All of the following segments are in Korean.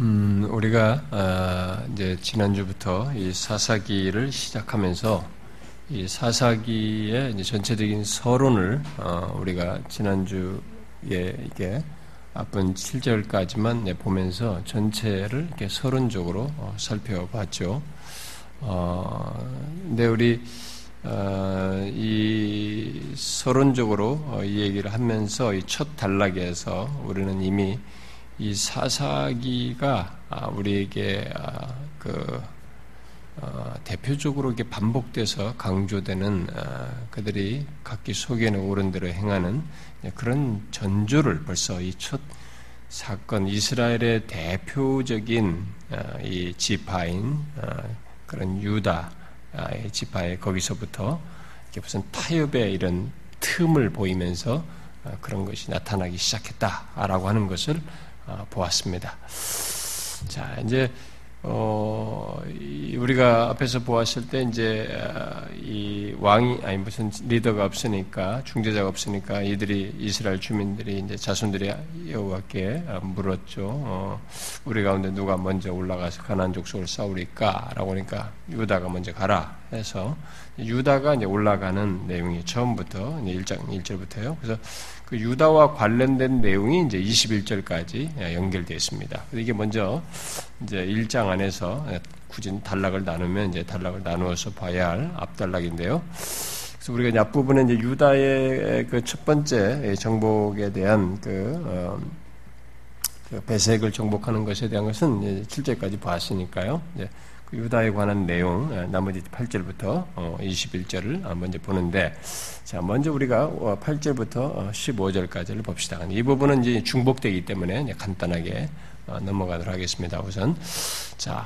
음, 우리가 아, 이제 지난주부터 이 사사기를 시작하면서 이 사사기의 이제 전체적인 서론을 어, 우리가 지난주에 이게 앞분 7절까지만 보면서 전체를 이렇게 서론적으로 어, 살펴봤죠. 어, 근데 우리 어, 이 서론적으로 어, 이 얘기를 하면서 이 첫 단락에서 우리는 이미 이 사사기가 아, 우리에게 아, 그 어, 대표적으로 이렇게 반복돼서 강조되는 그들이 각기 속에는 옳은 대로 행하는 그런 전조를 벌써 이 첫 사건 이스라엘의 대표적인 이 지파인 그런 유다의 지파에 거기서부터 무슨 타협의 이런 틈을 보이면서 그런 것이 나타나기 시작했다라고 하는 것을 어, 보았습니다. 자, 이제 어, 우리가 앞에서 보았을 때 이제 어, 이 왕이 아니 무슨 리더가 없으니까 중재자가 없으니까 이들이 이스라엘 주민들이 이제 자손들이 여호와께 어, 물었죠. 어, 우리 가운데 누가 먼저 올라가서 가나안 족속을 싸우리까라고 하니까 유다가 먼저 가라 해서 유다가 이제 올라가는 내용이 처음부터 이제 1장 1절부터요. 그래서 그 유다와 관련된 내용이 이제 21절까지 연결되어 있습니다. 이게 먼저 이제 1장 안에서 굳이 단락을 나누면 이제 단락을 나누어서 봐야 할 앞단락인데요. 그래서 우리가 이제 앞부분에 이제 유다의 그 첫 번째 정복에 대한 그, 어, 그 배색을 정복하는 것에 대한 것은 7절까지 봤으니까요. 이제 유다에 관한 내용 예, 나머지 8절부터 21절을 어, 먼저 보는데 자 먼저 우리가 8절부터 15절까지를 봅시다. 이 부분은 이제 중복되기 때문에 간단하게 어, 넘어가도록 하겠습니다. 우선 자이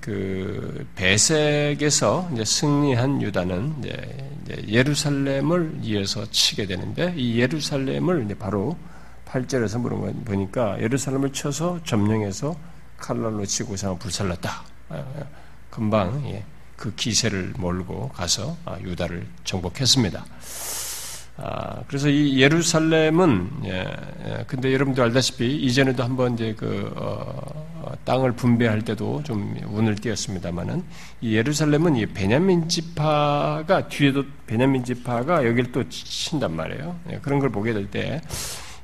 그 배색에서 이제 승리한 유다는 이제 예루살렘을 이어서 치게 되는데 이 예루살렘을 이제 바로 8절에서 물은 거 보니까 예루살렘을 쳐서 점령해서 칼날로 치고서 불살랐다. 아, 아, 금방 예, 그 기세를 몰고 가서 아, 유다를 정복했습니다. 그래서 이 예루살렘은 예, 예, 근데 여러분도 알다시피 이전에도 한번 이제 그 어, 땅을 분배할 때도 좀 운을 띄었습니다만은 이 예루살렘은 이 베냐민 지파가 뒤에도 베냐민 지파가 여기를 또 친단 말이에요. 그런 걸 보게 될 때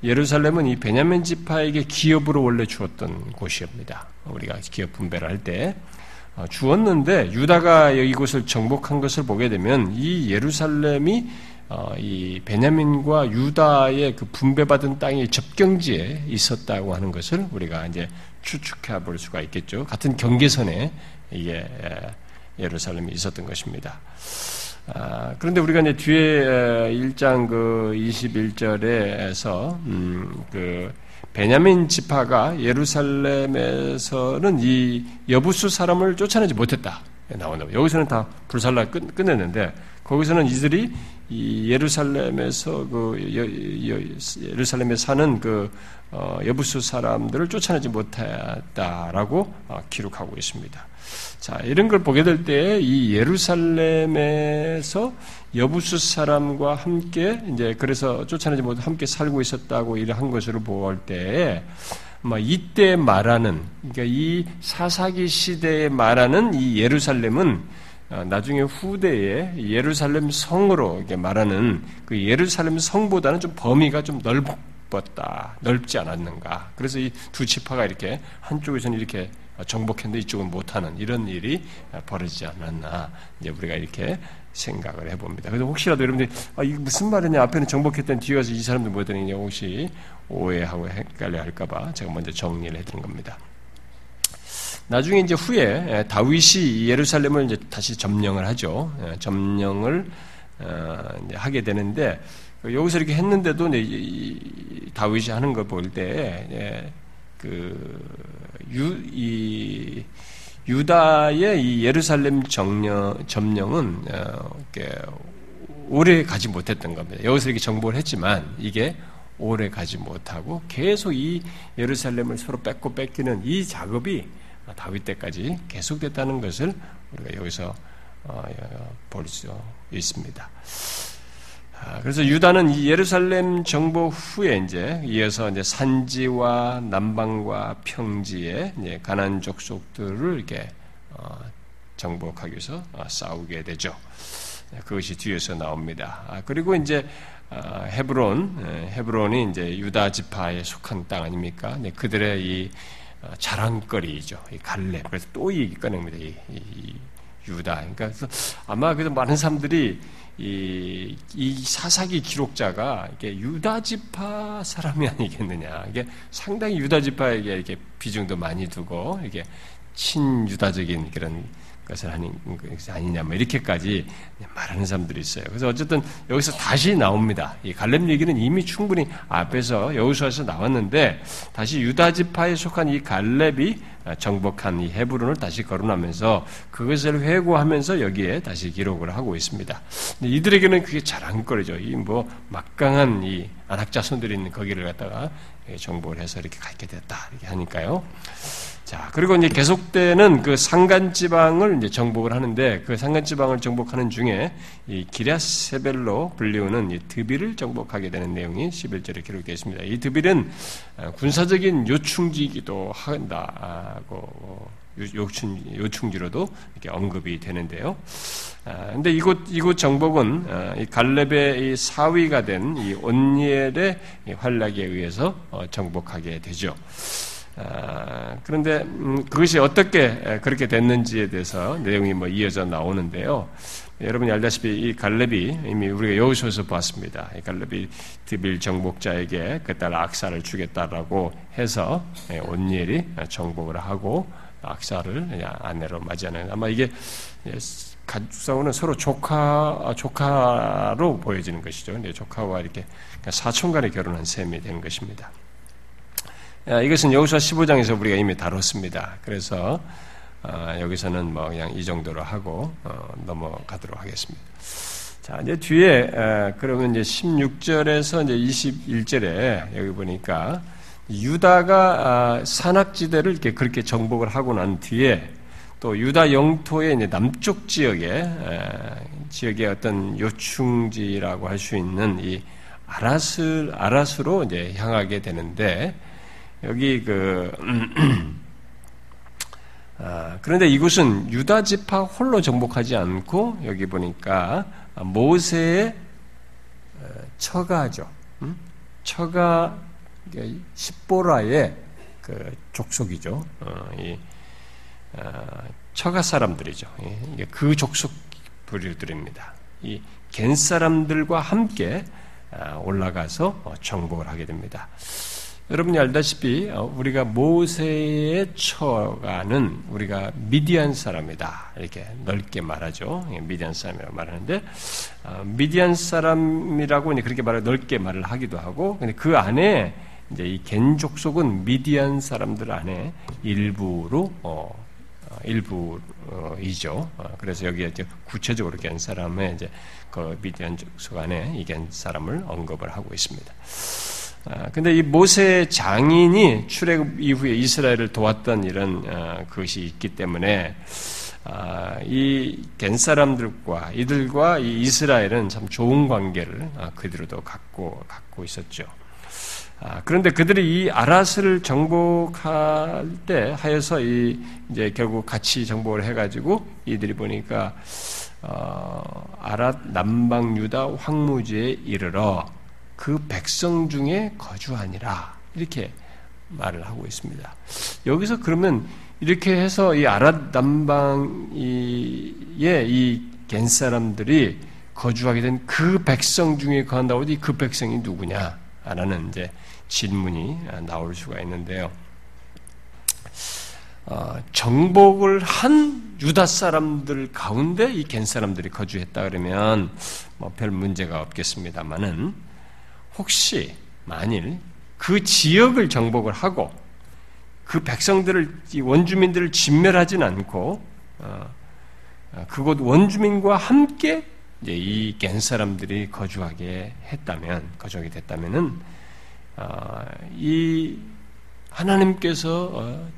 예루살렘은 이 베냐민 지파에게 기업으로 원래 주었던 곳이옵니다. 우리가 기업 분배를 할때 어, 주었는데 유다가 이곳을 정복한 것을 보게 되면 이 예루살렘이 어, 이 베냐민과 유다의 그 분배받은 땅이 접경지에 있었다고 하는 것을 우리가 이제 추측해 볼 수가 있겠죠. 같은 경계선에 이게 예루살렘이 있었던 것입니다. 아, 그런데 우리가 이제 뒤에 1장 그 21절에서 음, 그 베냐민 지파가 예루살렘에서는 이 여부수 사람을 쫓아내지 못했다. 나온다. 여기서는 다 불살라 끝, 끝냈는데 거기서는 이들이 이 예루살렘에서 그 여, 여, 예루살렘에 사는 그 어, 여부수 사람들을 쫓아내지 못했다라고 어, 기록하고 있습니다. 자, 이런 걸 보게 될 때 이 예루살렘에서 여부수 사람과 함께 이제 그래서 쫓아내지 못해 함께 살고 있었다고 이한 것으로 볼 때, 뭐 이때 말하는 그러니까 이 사사기 시대에 말하는 이 예루살렘은 어, 나중에 후대에 예루살렘 성으로 이렇게 말하는 그 예루살렘 성보다는 좀 범위가 좀 넓었다, 넓지 않았는가. 그래서 이 두 지파가 이렇게 한쪽에서는 이렇게 정복했는데 이쪽은 못하는 이런 일이 벌어지지 않았나 이제 우리가 이렇게 생각을 해봅니다. 그래서 혹시라도 여러분들이 아, 이게 무슨 말이냐 앞에는 정복했던 뒤에 가서 이 사람들 뭐 되느냐 혹시 오해하고 헷갈려 할까봐 제가 먼저 정리를 해드린 겁니다. 나중에 이제 후에 다윗이 예루살렘을 이제 다시 점령을 하죠. 점령을 어, 하게 되는데 여기서 이렇게 했는데도 다윗이 하는 걸 볼 때 그 유, 이, 유다의 이 예루살렘 정령, 점령은 어, 오래 가지 못했던 겁니다. 여기서 이렇게 정보를 했지만 이게 오래 가지 못하고 계속 이 예루살렘을 서로 뺏고 뺏기는 이 작업이 다윗 때까지 계속됐다는 것을 우리가 여기서 어, 볼수 있습니다. 아, 그래서 유다는 이 예루살렘 정복 후에 이제 이어서 이제 산지와 남방과 평지에 이제 가난 족속들을 이렇게 어, 정복하기 위해서 어, 싸우게 되죠. 그것이 뒤에서 나옵니다. 아, 그리고 이제 아, 헤브론, 예, 헤브론이 이제 유다 지파에 속한 땅 아닙니까? 그들의 이 자랑거리죠. 이 갈렙. 그래서 또 얘기 꺼냅니다. 이, 이 유다. 그러니까 아마 그래서 많은 사람들이 이, 이 사사기 기록자가 이게 유다 지파 사람이 아니겠느냐. 이게 상당히 유다 지파에게 이렇게 비중도 많이 두고 이게 친유다적인 그런 것을 하는 것이 아니냐, 뭐 이렇게까지 말하는 사람들이 있어요. 그래서 어쨌든 여기서 다시 나옵니다. 이 갈렙 얘기는 이미 충분히 앞에서 여호수아에서 나왔는데 다시 유다 지파에 속한 이 갈렙이 정복한 이 헤브론을 다시 거론하면서 그것을 회고하면서 여기에 다시 기록을 하고 있습니다. 이들에게는 그게 자랑거리죠. 이 뭐 막강한 이 안학자손들이 있는 거기를 갖다가 정복을 해서 이렇게 갖게 됐다 이렇게 하니까요. 자, 그리고 이제 계속되는 그 산간 지방을 이제 정복을 하는데 그 산간 지방을 정복하는 중에 이 기랴세벨로 불리우는 이 드빌을 정복하게 되는 내용이 11절에 기록되어 있습니다. 이 드빌은 어, 군사적인 요충지이기도 한다고 요충, 요충지로도 이렇게 언급이 되는데요. 아, 근데 이곳, 이곳 정복은, 아, 이 갈렙의 이 사위가 된 이 온니엘의 활락에 의해서 어, 정복하게 되죠. 아, 그런데 음, 그것이 어떻게 그렇게 됐는지에 대해서 내용이 뭐 이어져 나오는데요. 여러분이 알다시피 이 갈렙이 이미 우리가 여호수에서 봤습니다. 이 갈렙이 드빌 정복자에게 그 딸 악사를 주겠다라고 해서 예, 온니엘이 정복을 하고 악사를 아내로 맞이하는 아마 이게 가족 싸우는 서로 조카 조카로 보여지는 것이죠. 조카와 이렇게 사촌간에 결혼한 셈이 되는 것입니다. 아, 이것은 여호수아 15장에서 우리가 이미 다뤘습니다. 그래서 아, 여기서는 뭐 그냥 이 정도로 하고 어, 넘어가도록 하겠습니다. 자, 이제 뒤에 그러면 이제 16절에서 이제 21절에 여기 보니까 유다가 아, 산악지대를 이렇게 그렇게 정복을 하고 난 뒤에 또 유다 영토의 이제 남쪽 지역에 지역의 어떤 요충지라고 할 수 있는 이 아라스 아라스로 이제 향하게 되는데 여기 그 아, 그런데 이곳은 유다 지파 홀로 정복하지 않고 여기 보니까 모세의 어, 처가죠. 음? 처가 십보라의 그 족속이죠. 어, 이 어, 처가 사람들이죠. 이게 그 족속 부류들입니다. 이 겐 사람들과 함께 아, 올라가서 정복을 하게 됩니다. 여러분이 알다시피 어, 우리가 모세의 처가는 우리가 미디안 사람이다 이렇게 넓게 말하죠. 예, 미디안 사람이라고 말하는데 어, 미디안 사람이라고 그렇게 말을 넓게 말을 하기도 하고 근데 그 안에 이제 이 겐족 속은 미디안 사람들 안에 일부로 어, 일부이죠. 그래서 여기에 이제 구체적으로 겐 사람의 이제 그 미디안 족속 안에 이겐 사람을 언급을 하고 있습니다. 아, 근데 이 모세 장인이 출애굽 이후에 이스라엘을 도왔던 이런 어, 것이 있기 때문에 아, 이겐 사람들과 이들과 이 이스라엘은 참 좋은 관계를 아, 그대로도 갖고 갖고 있었죠. 그런데 그들이 이 아라스를 정복할 때 하여서 이 이제 결국 같이 정복을 해가지고 이들이 보니까 어, 아랏 남방 유다 황무지에 이르러 그 백성 중에 거주하니라. 이렇게 말을 하고 있습니다. 여기서 그러면 이렇게 해서 이 아랏 남방의 이겐 사람들이 거주하게 된 그 백성 중에 거한다고 그 백성이 누구냐? 라는 이제 질문이 나올 수가 있는데요. 어, 정복을 한 유다 사람들 가운데 이 겐 사람들이 거주했다 그러면 뭐 별 문제가 없겠습니다만은 혹시 만일 그 지역을 정복을 하고 그 백성들을 원주민들을 진멸하진 않고 어, 어, 그곳 원주민과 함께 이겐 사람들이 거주하게 했다면 거주하게 됐다면은 어, 이 하나님께서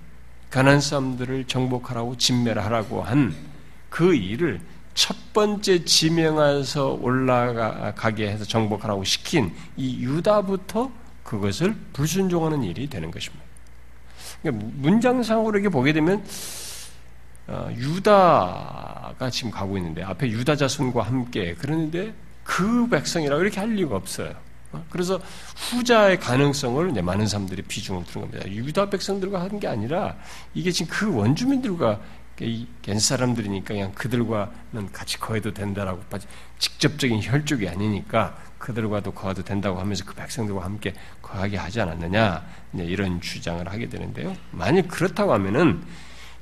가난 사람들을 정복하라고 진멸하라고 한 그 일을 첫 번째 지명해서 올라가게 해서 정복하라고 시킨 이 유다부터 그것을 불순종하는 일이 되는 것입니다. 그러니까 문장상으로 이렇게 보게 되면 어, 유다가 지금 가고 있는데 앞에 유다 자손과 함께 그러는데 그 백성이라고 이렇게 할 이유가 없어요. 어, 그래서 후자의 가능성을 이제 많은 사람들이 비중을 두는 겁니다. 유다 백성들과 하는 게 아니라 이게 지금 그 원주민들과 겐 사람들이니까 그냥 그들과는 같이 거해도 된다라고 직접적인 혈족이 아니니까 그들과도 거해도 된다고 하면서 그 백성들과 함께 거하게 하지 않았느냐 이런 주장을 하게 되는데요. 만약 그렇다고 하면은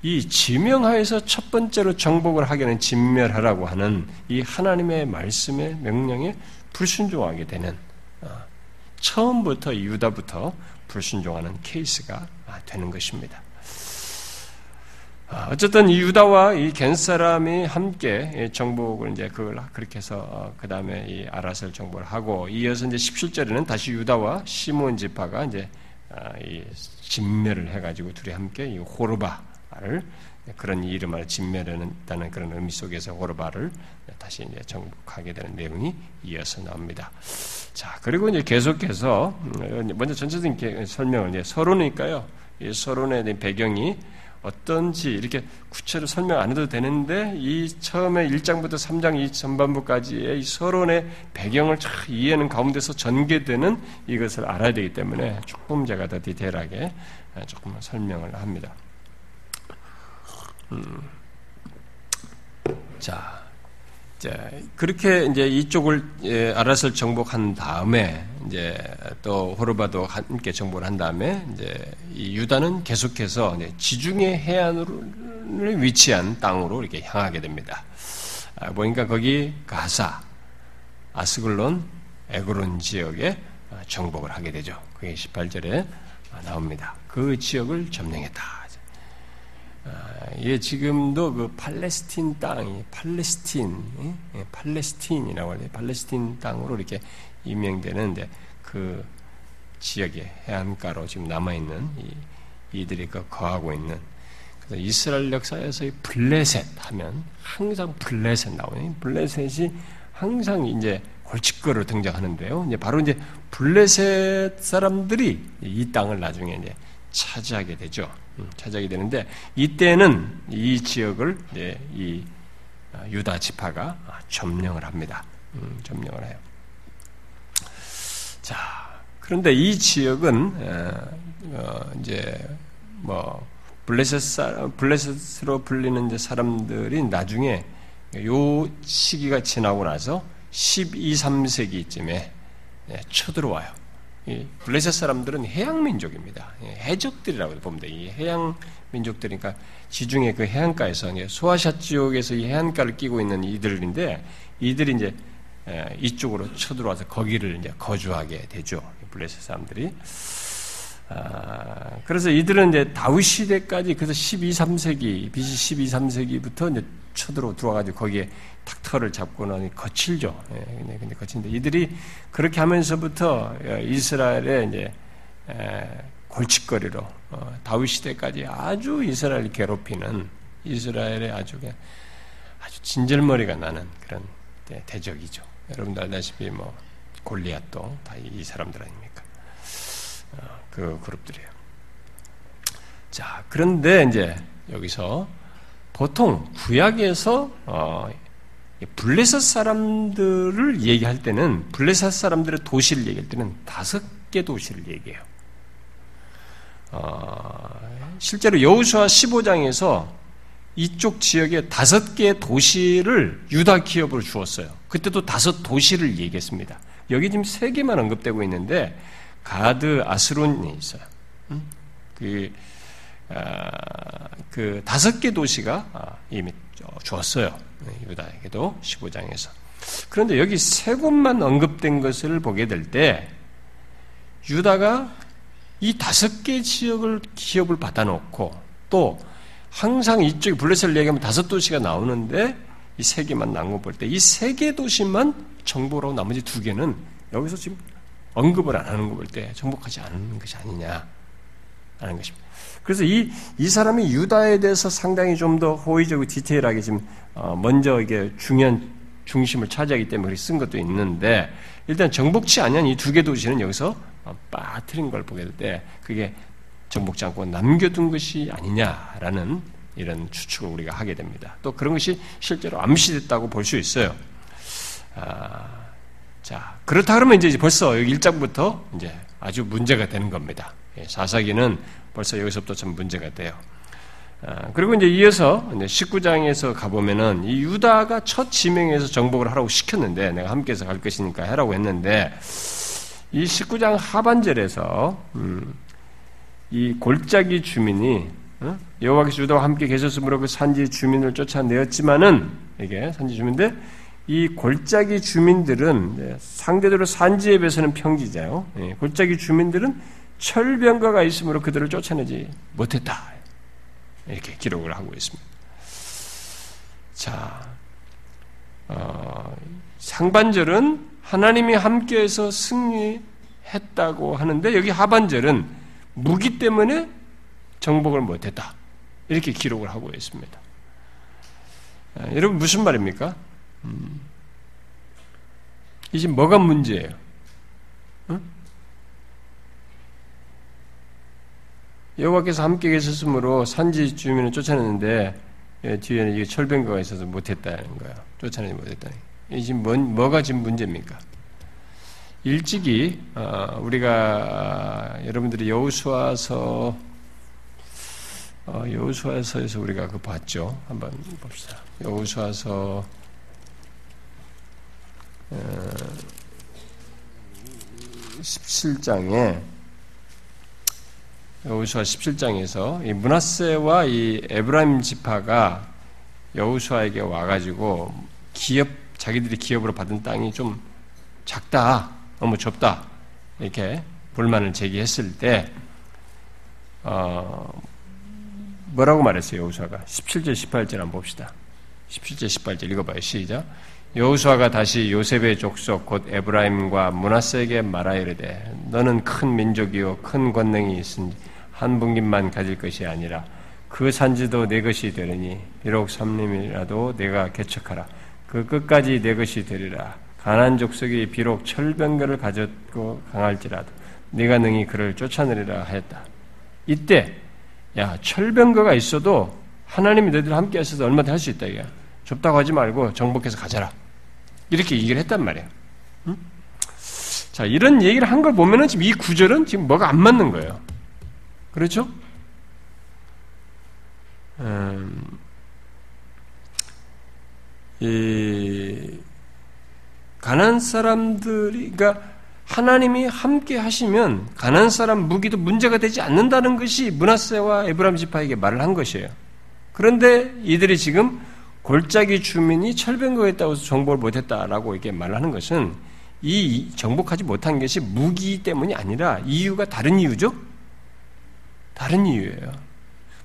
이 지명하에서 첫 번째로 정복을 하게는 진멸하라고 하는 이 하나님의 말씀의 명령에 불순종하게 되는 어, 처음부터 유다부터 불순종하는 케이스가 되는 것입니다. 어, 어쨌든 이 유다와 이 겐 사람이 함께 정복을 이제 그걸 그렇게 해서 어, 그 다음에 이 아라셀 정복을 하고 이어서 이제 17절에는 다시 유다와 시몬 지파가 이제 이 진멸을 해가지고 둘이 함께 이 호르바 를 그런 이름을 진멸했다는 그런 의미 속에서 호르바를 다시 이제 정복하게 되는 내용이 이어서 나옵니다. 자, 그리고 이제 계속해서 음, 먼저 전체적인 설명을 이제 서론이니까요. 이 서론의 배경이 어떤지 이렇게 구체로 설명 안 해도 되는데 이 처음에 1장부터 3장 이 전반부까지의 이 서론의 배경을 잘 이해하는 가운데서 전개되는 이것을 알아야 되기 때문에 조금 제가 더 디테일하게 조금 설명을 합니다. 음. 자, 자, 그렇게 이제 이쪽을 예, 아라스를 정복한 다음에 이제 또 호르바도 함께 정복을 한 다음에 이제 이 유다는 계속해서 지중해 해안을 위치한 땅으로 이렇게 향하게 됩니다. 아, 보니까 거기 가사, 아스글론, 에그론 지역에 정복을 하게 되죠. 그게 18절에 나옵니다. 그 지역을 점령했다. 예, 지금도 그 팔레스틴 땅이 팔레스틴, 예, 팔레스틴이라고 하죠. 팔레스틴 땅으로 이렇게 임명되는데 그 지역의 해안가로 지금 남아 있는 이들이 그 거하고 있는 그래서 이스라엘 역사에서 블레셋 하면 항상 블레셋 나오요 블레셋이 항상 이제 골칫거로 등장하는데요. 이제 바로 이제 블레셋 사람들이 이 땅을 나중에 이제 차지하게 되죠. 음, 차지하게 되는데 이때는 이 지역을 이 아, 유다 지파가 점령을 합니다. 음, 점령을 해요. 자, 그런데 이 지역은 어, 이제 뭐 블레셋 블레셋으로 불리는 이제 사람들이 나중에 요 시기가 지나고 나서 12, 3세기쯤에 쳐들어와요. 블레셋 사람들은 해양 민족입니다. 예, 해적들이라고 돼. 이 해양 민족들이니까 지중해 그 해안가에서 소아샷 지역에서 이 해안가를 끼고 있는 이들인데 이들이 이제 이쪽으로 쳐들어와서 거기를 이제 거주하게 되죠. 블레셋 사람들이. 아, 그래서 이들은 이제 다윗 시대까지 그래서 12, 3세기 BC 12, 3세기부터 이제 쳐들어 들어와가지고 거기에 탁터를 잡고는 거칠죠. 예, 근데 거친데 이들이 그렇게 하면서부터 어, 이스라엘의 이제 골칫거리로 어, 다윗 시대까지 아주 이스라엘 괴롭히는 이스라엘의 아주 아주 진절머리가 나는 그런 대적이죠. 여러분도 알다시피 뭐 골리앗도 다 이 사람들 아닙니까? 어, 그 그룹들이에요. 자, 그런데 이제 여기서 보통 구약에서 어, 블레셋 사람들을 얘기할 때는 블레셋 사람들의 도시를 얘기할 때는 다섯 개 도시를 얘기해요. 어, 실제로 여우수아 15장에서 이쪽 지역에 다섯 개 도시를 유다 기업으로 주었어요. 그때도 다섯 도시를 얘기했습니다. 여기 지금 세 개만 언급되고 있는데 가드 아스론이 있어요. 그, 아, 그 다섯 개 도시가 아, 이미 주었어요. 네, 유다에게도 15장에서. 그런데 여기 세 곳만 언급된 것을 보게 될 때 유다가 이 다섯 개 지역을 기업을 받아놓고 또 항상 이쪽에 블레셋을 얘기하면 다섯 도시가 나오는데 이 세 개만 나온 거 볼 때 이 세 개 도시만 정보로 나머지 두 개는 여기서 지금 언급을 안 하는 거 볼 때 정복하지 않는 것이 아니냐 하는 것입니다. 그래서 이, 이 사람이 유다에 대해서 상당히 좀 더 호의적이고 디테일하게 지금, 어, 먼저 이게 중요한 중심을 차지하기 때문에 쓴 것도 있는데, 일단 정복치 아니한 이 두 개 도시는 여기서 어, 빠뜨린 걸 보게 될 때, 그게 정복지 않고 남겨둔 것이 아니냐라는 이런 추측을 우리가 하게 됩니다. 또 그런 것이 실제로 암시됐다고 볼 수 있어요. 아, 자, 그렇다 그러면 이제 벌써 여기 1장부터 이제 아주 문제가 되는 겁니다. 예, 사사기는 벌써 여기서부터 좀 문제가 돼요. 아, 그리고 이제 이어서 이제 19장에서 가보면은 이 유다가 첫 지명에서 정복을 하라고 시켰는데 내가 함께해서 갈 것이니까 해라고 했는데 이 19장 하반절에서 음, 이 골짜기 주민이 어? 여호와께서 유다와 함께 계셨으므로 그 산지 주민을 쫓아내었지만은 이게 산지 주민들 이 골짜기 주민들은 상대적으로 산지에 비해서는 평지자요. 예, 골짜기 주민들은 철병가가 있으므로 그들을 쫓아내지 못했다. 이렇게 기록을 하고 있습니다. 자, 어, 상반절은 하나님이 함께해서 승리했다고 하는데 여기 하반절은 무기 때문에 정복을 못했다. 이렇게 기록을 하고 있습니다. 아, 여러분 무슨 말입니까? 음. 이제 뭐가 문제예요? 응? 여호와께서 함께 계셨으므로 산지 주민을 쫓아냈는데 예, 뒤에는 이게 철병거가 있어서 못했다는 거야. 쫓아내지 못했다. 이 지금 뭔, 뭐가 지금 문제입니까? 일찍이 어, 우리가 여러분들이 여우수와서 어, 여우수와서에서 우리가 그 봤죠. 한번 봅시다. 여우수와서 17장에 여우수아 17장에서 이 문하세와 이 에브라임 지파가 여우수아에게 와가지고 기업 자기들이 기업으로 받은 땅이 좀 작다, 너무 좁다 이렇게 불만을 제기했을 때 어, 뭐라고 말했어요 여우수아가 17절 18절 한번 봅시다. 17절 18절 읽어봐요 시작. 여호수아가 다시 요셉의 족속 곧 에브라임과 문하세에게 말하 이르되 너는 큰 민족이요 큰 권능이 있으니 한 분깃만 가질 것이 아니라 그 산지도 내 것이 되리니 비록 삼림이라도 내가 개척하라 그 끝까지 내 것이 되리라 가난 족속이 비록 철병거를 가졌고 강할지라도 네가 능히 그를 쫓아내리라 하였다. 이때 야 철병거가 있어도 하나님이 너희들 함께 하셔서 얼마든지 할 수 있다 이게 좁다고 하지 말고 정복해서 가져라. 이렇게 얘기를 했단 말이에요. 응? 자, 이런 얘기를 한 걸 보면은 지금 이 구절은 지금 뭐가 안 맞는 거예요. 그렇죠? 음, 이, 가난 사람들이, 그러니까 하나님이 함께 하시면 가난 사람 무기도 문제가 되지 않는다는 것이 문하세와 에브람 지파에게 말을 한 것이에요. 그런데 이들이 지금 골짜기 주민이 철병거했다고 해서 정복을 못했다라고 이렇게 말하는 것은 이 정복하지 못한 것이 무기 때문이 아니라 이유가 다른 이유죠? 다른 이유예요.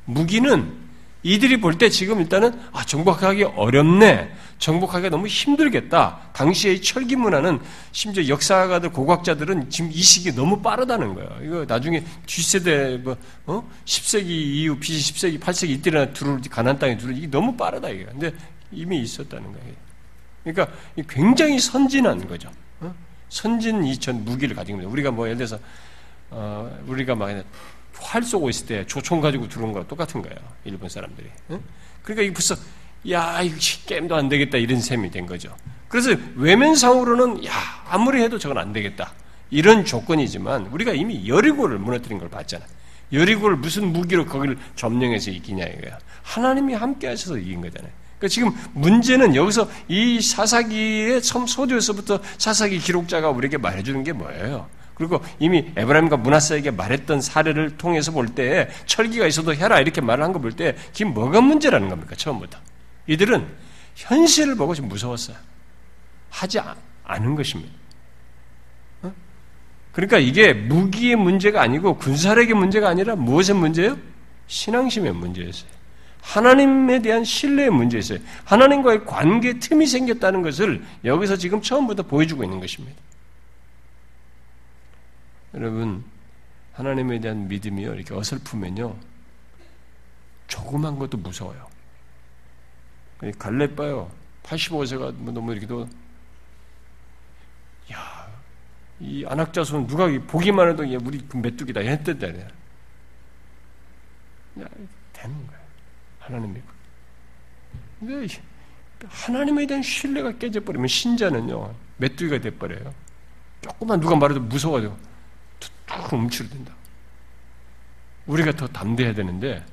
무기는 이들이 볼 때 지금 일단은 아 정복하기 어렵네. 정복하기가 너무 힘들겠다. 당시의 철기 문화는 심지어 역사가들 고각자들은 지금 이 시기 너무 빠르다는 거예요. 이거 나중에 뒷세대 뭐 어? 10세기 이후 BC 10세기 8세기 이때나 들어올 가난 땅에 들어올 이게 너무 빠르다 이게. 근데 이미 있었다는 거예요. 그러니까 굉장히 선진한 거죠. 어? 선진 이전 무기를 가지고 있는 우리가 뭐 예를 들어서 어, 우리가 막 활 쏘고 있을 때 조총 가지고 들어온 거랑 똑같은 거예요. 일본 사람들이. 어? 그러니까 이게 벌써 야, 이거 게임도 안 되겠다 이런 셈이 된 거죠. 그래서 외면상으로는 야, 아무리 해도 저건 안 되겠다. 이런 조건이지만 우리가 이미 여리고를 무너뜨린 걸 봤잖아. 여리고를 무슨 무기로 거기를 점령해서 이기냐 이거야. 하나님이 함께 하셔서 이긴 거잖아요. 그러니까 지금 문제는 여기서 이 사사기의 처음 소두에서부터 사사기 기록자가 우리에게 말해주는 게 뭐예요? 그리고 이미 에브라임과 문하사에게 말했던 사례를 통해서 볼 때 철기가 있어도 해라 이렇게 말을 한 거 볼때 지금 뭐가 문제라는 겁니까 처음부터? 이들은 현실을 보고 좀 무서웠어요. 하지 않은 것입니다. 어? 그러니까 이게 무기의 문제가 아니고 군사력의 문제가 아니라 무엇의 문제예요? 신앙심의 문제였어요. 하나님에 대한 신뢰의 문제였어요. 하나님과의 관계 틈이 생겼다는 것을 여기서 지금 처음부터 보여주고 있는 것입니다. 여러분, 하나님에 대한 믿음이요 이렇게 어설프면요 조그만 것도 무서워요. 갈렙 봐요. 85세가 뭐 너무 이렇게도 야, 이 안학자손 누가 보기만 해도 우리 그 메뚜기다 했던데 야, 되는 거예요. 하나님 믿고. 근데 하나님에 대한 신뢰가 깨져버리면 신자는요 메뚜기가 돼버려요. 조금만 누가 말해도 무서워가 툭 움츠러든다. 우리가 더 담대해야 되는데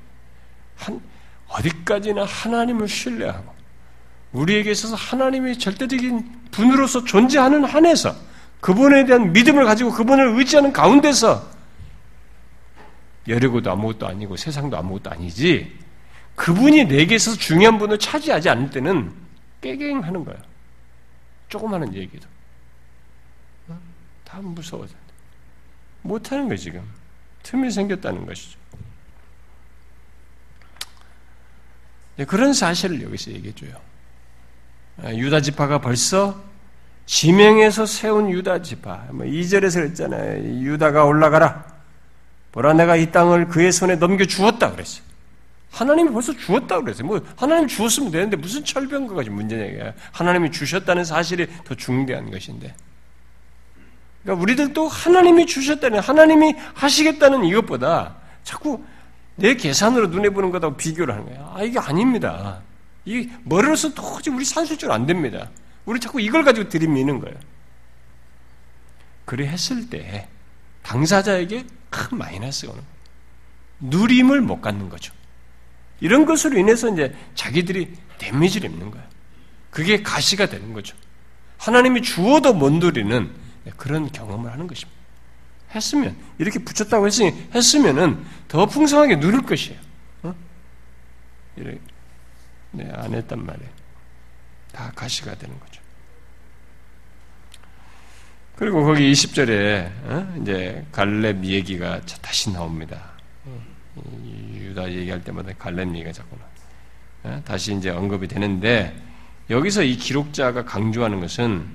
한, 어디까지나 하나님을 신뢰하고 우리에게 있어서 하나님의 절대적인 분으로서 존재하는 한에서 그분에 대한 믿음을 가지고 그분을 의지하는 가운데서 여리고도 아무것도 아니고 세상도 아무것도 아니지 그분이 내게 있어서 중요한 분을 차지하지 않을 때는 깨갱하는 거야. 조그마한 얘기도. 어? 다 무서워져. 못하는 거야, 지금. 틈이 생겼다는 것이죠. 네, 그런 사실을 여기서 얘기해줘요. 아, 유다 지파가 벌써 지명에서 세운 유다 지파. 2절에서 뭐 그랬잖아요. 유다가 올라가라. 보라 내가 이 땅을 그의 손에 넘겨 주었다 그랬어요. 하나님이 벌써 주었다 그랬어요. 뭐 하나님 주었으면 되는데 무슨 철병과까지 문제냐. 하나님이 주셨다는 사실이 더 중대한 것인데. 그러니까 우리들도 하나님이 주셨다는 하나님이 하시겠다는 이것보다 자꾸 내 계산으로 눈에 보는 것하고 비교를 하는 거야. 아, 이게 아닙니다. 이 머리로서 도저히 우리 산술적으로 안 됩니다. 우리 자꾸 이걸 가지고 들이미는 거예요. 그래 했을 때 당사자에게 큰 마이너스가 오는 거예요. 누림을 못 갖는 거죠. 이런 것으로 인해서 이제 자기들이 데미지를 입는 거예요. 그게 가시가 되는 거죠. 하나님이 주어도 못 누리는 그런 경험을 하는 것입니다. 했으면 이렇게 붙였다고 했으니 했으면은 더 풍성하게 누릴 것이에요. 어? 이렇게 네, 안 했단 말이에요. 다 가시가 되는 거죠. 그리고 거기 20절에 어? 이제 갈렙 얘기가 다시 나옵니다. 유다 얘기할 때마다 갈렙 얘기가 자꾸 나. 어? 다시 이제 언급이 되는데 여기서 이 기록자가 강조하는 것은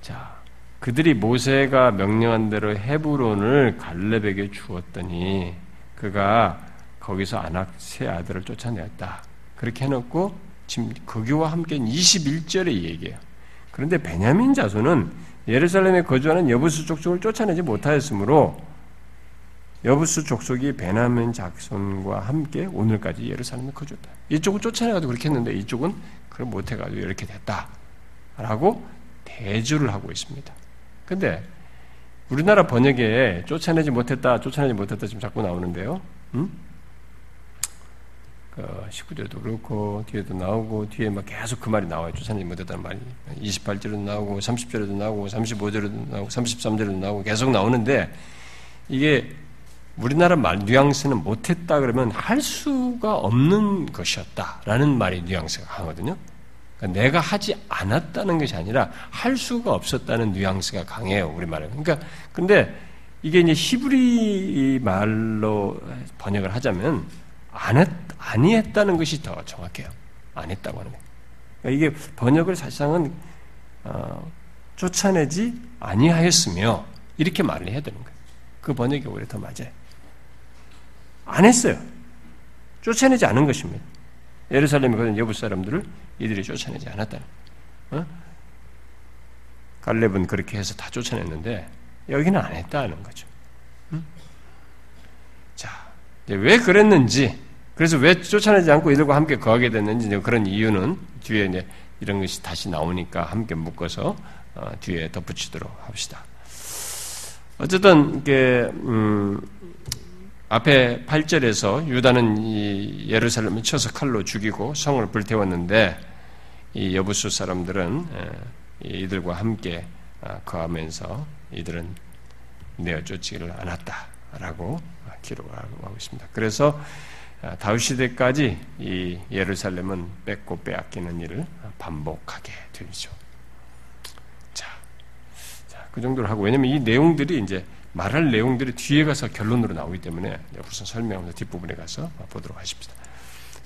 자 그들이 모세가 명령한 대로 헤브론을 갈렙에게 주었더니 그가 거기서 아낙 세 아들을 쫓아내었다. 그렇게 해놓고 지금 거기와 함께 21절에 얘기해요. 그런데 베냐민 자손은 예루살렘에 거주하는 여부수 족속을 쫓아내지 못하였으므로 여부수 족속이 베냐민 자손과 함께 오늘까지 예루살렘에 거주했다. 이쪽은 쫓아내가지고 그렇게 했는데 이쪽은 그걸 못해가지고 이렇게 됐다. 라고 대주를 하고 있습니다. 근데 우리나라 번역에 쫓아내지 못했다, 쫓아내지 못했다 지금 자꾸 나오는데요. 음? 그 19절도 그렇고 뒤에도 나오고 뒤에 막 계속 그 말이 나와요. 쫓아내지 못했다는 말이 28절에도 나오고 30절에도 나오고 35절에도 나오고 33절에도 나오고 계속 나오는데 이게 우리나라 말 뉘앙스는 못했다 그러면 할 수가 없는 것이었다라는 말이 뉘앙스가 하거든요. 그러니까 내가 하지 않았다는 것이 아니라 할 수가 없었다는 뉘앙스가 강해요. 우리말은. 그러니까 근데 이게 이제 히브리 말로 번역을 하자면 안 했, 아니했다는 것이 더 정확해요. 안 했다고 하는 거예요. 그러니까 이게 번역을 사실상은 어, 쫓아내지 아니하였으며 이렇게 말을 해야 되는 거예요. 그 번역이 오히려 더 맞아요. 안 했어요. 쫓아내지 않은 것입니다. 예루살렘에 거는 여부 사람들을 이들이 쫓아내지 않았다. 어? 갈렙은 그렇게 해서 다 쫓아냈는데 여기는 안 했다는 거죠. 응? 자, 왜 그랬는지, 그래서 왜 쫓아내지 않고 이들과 함께 거하게 됐는지 그런 이유는 뒤에 이제 이런 것이 다시 나오니까 함께 묶어서 어, 뒤에 덧붙이도록 합시다. 어쨌든 이게 음, 앞에 8절에서 유다는 이 예루살렘을 쳐서 칼로 죽이고 성을 불태웠는데 이 여부수 사람들은 이들과 함께 아, 거하면서 이들은 내어 쫓지를 않았다라고 기록하고 있습니다. 그래서 아, 다윗 시대까지 이 예루살렘은 뺏고 빼앗기는 일을 반복하게 되죠. 자, 자, 그 정도로 하고 왜냐면 이 내용들이 이제 말할 내용들이 뒤에 가서 결론으로 나오기 때문에 우선 설명하면서 뒷부분에 가서 보도록 하십시다.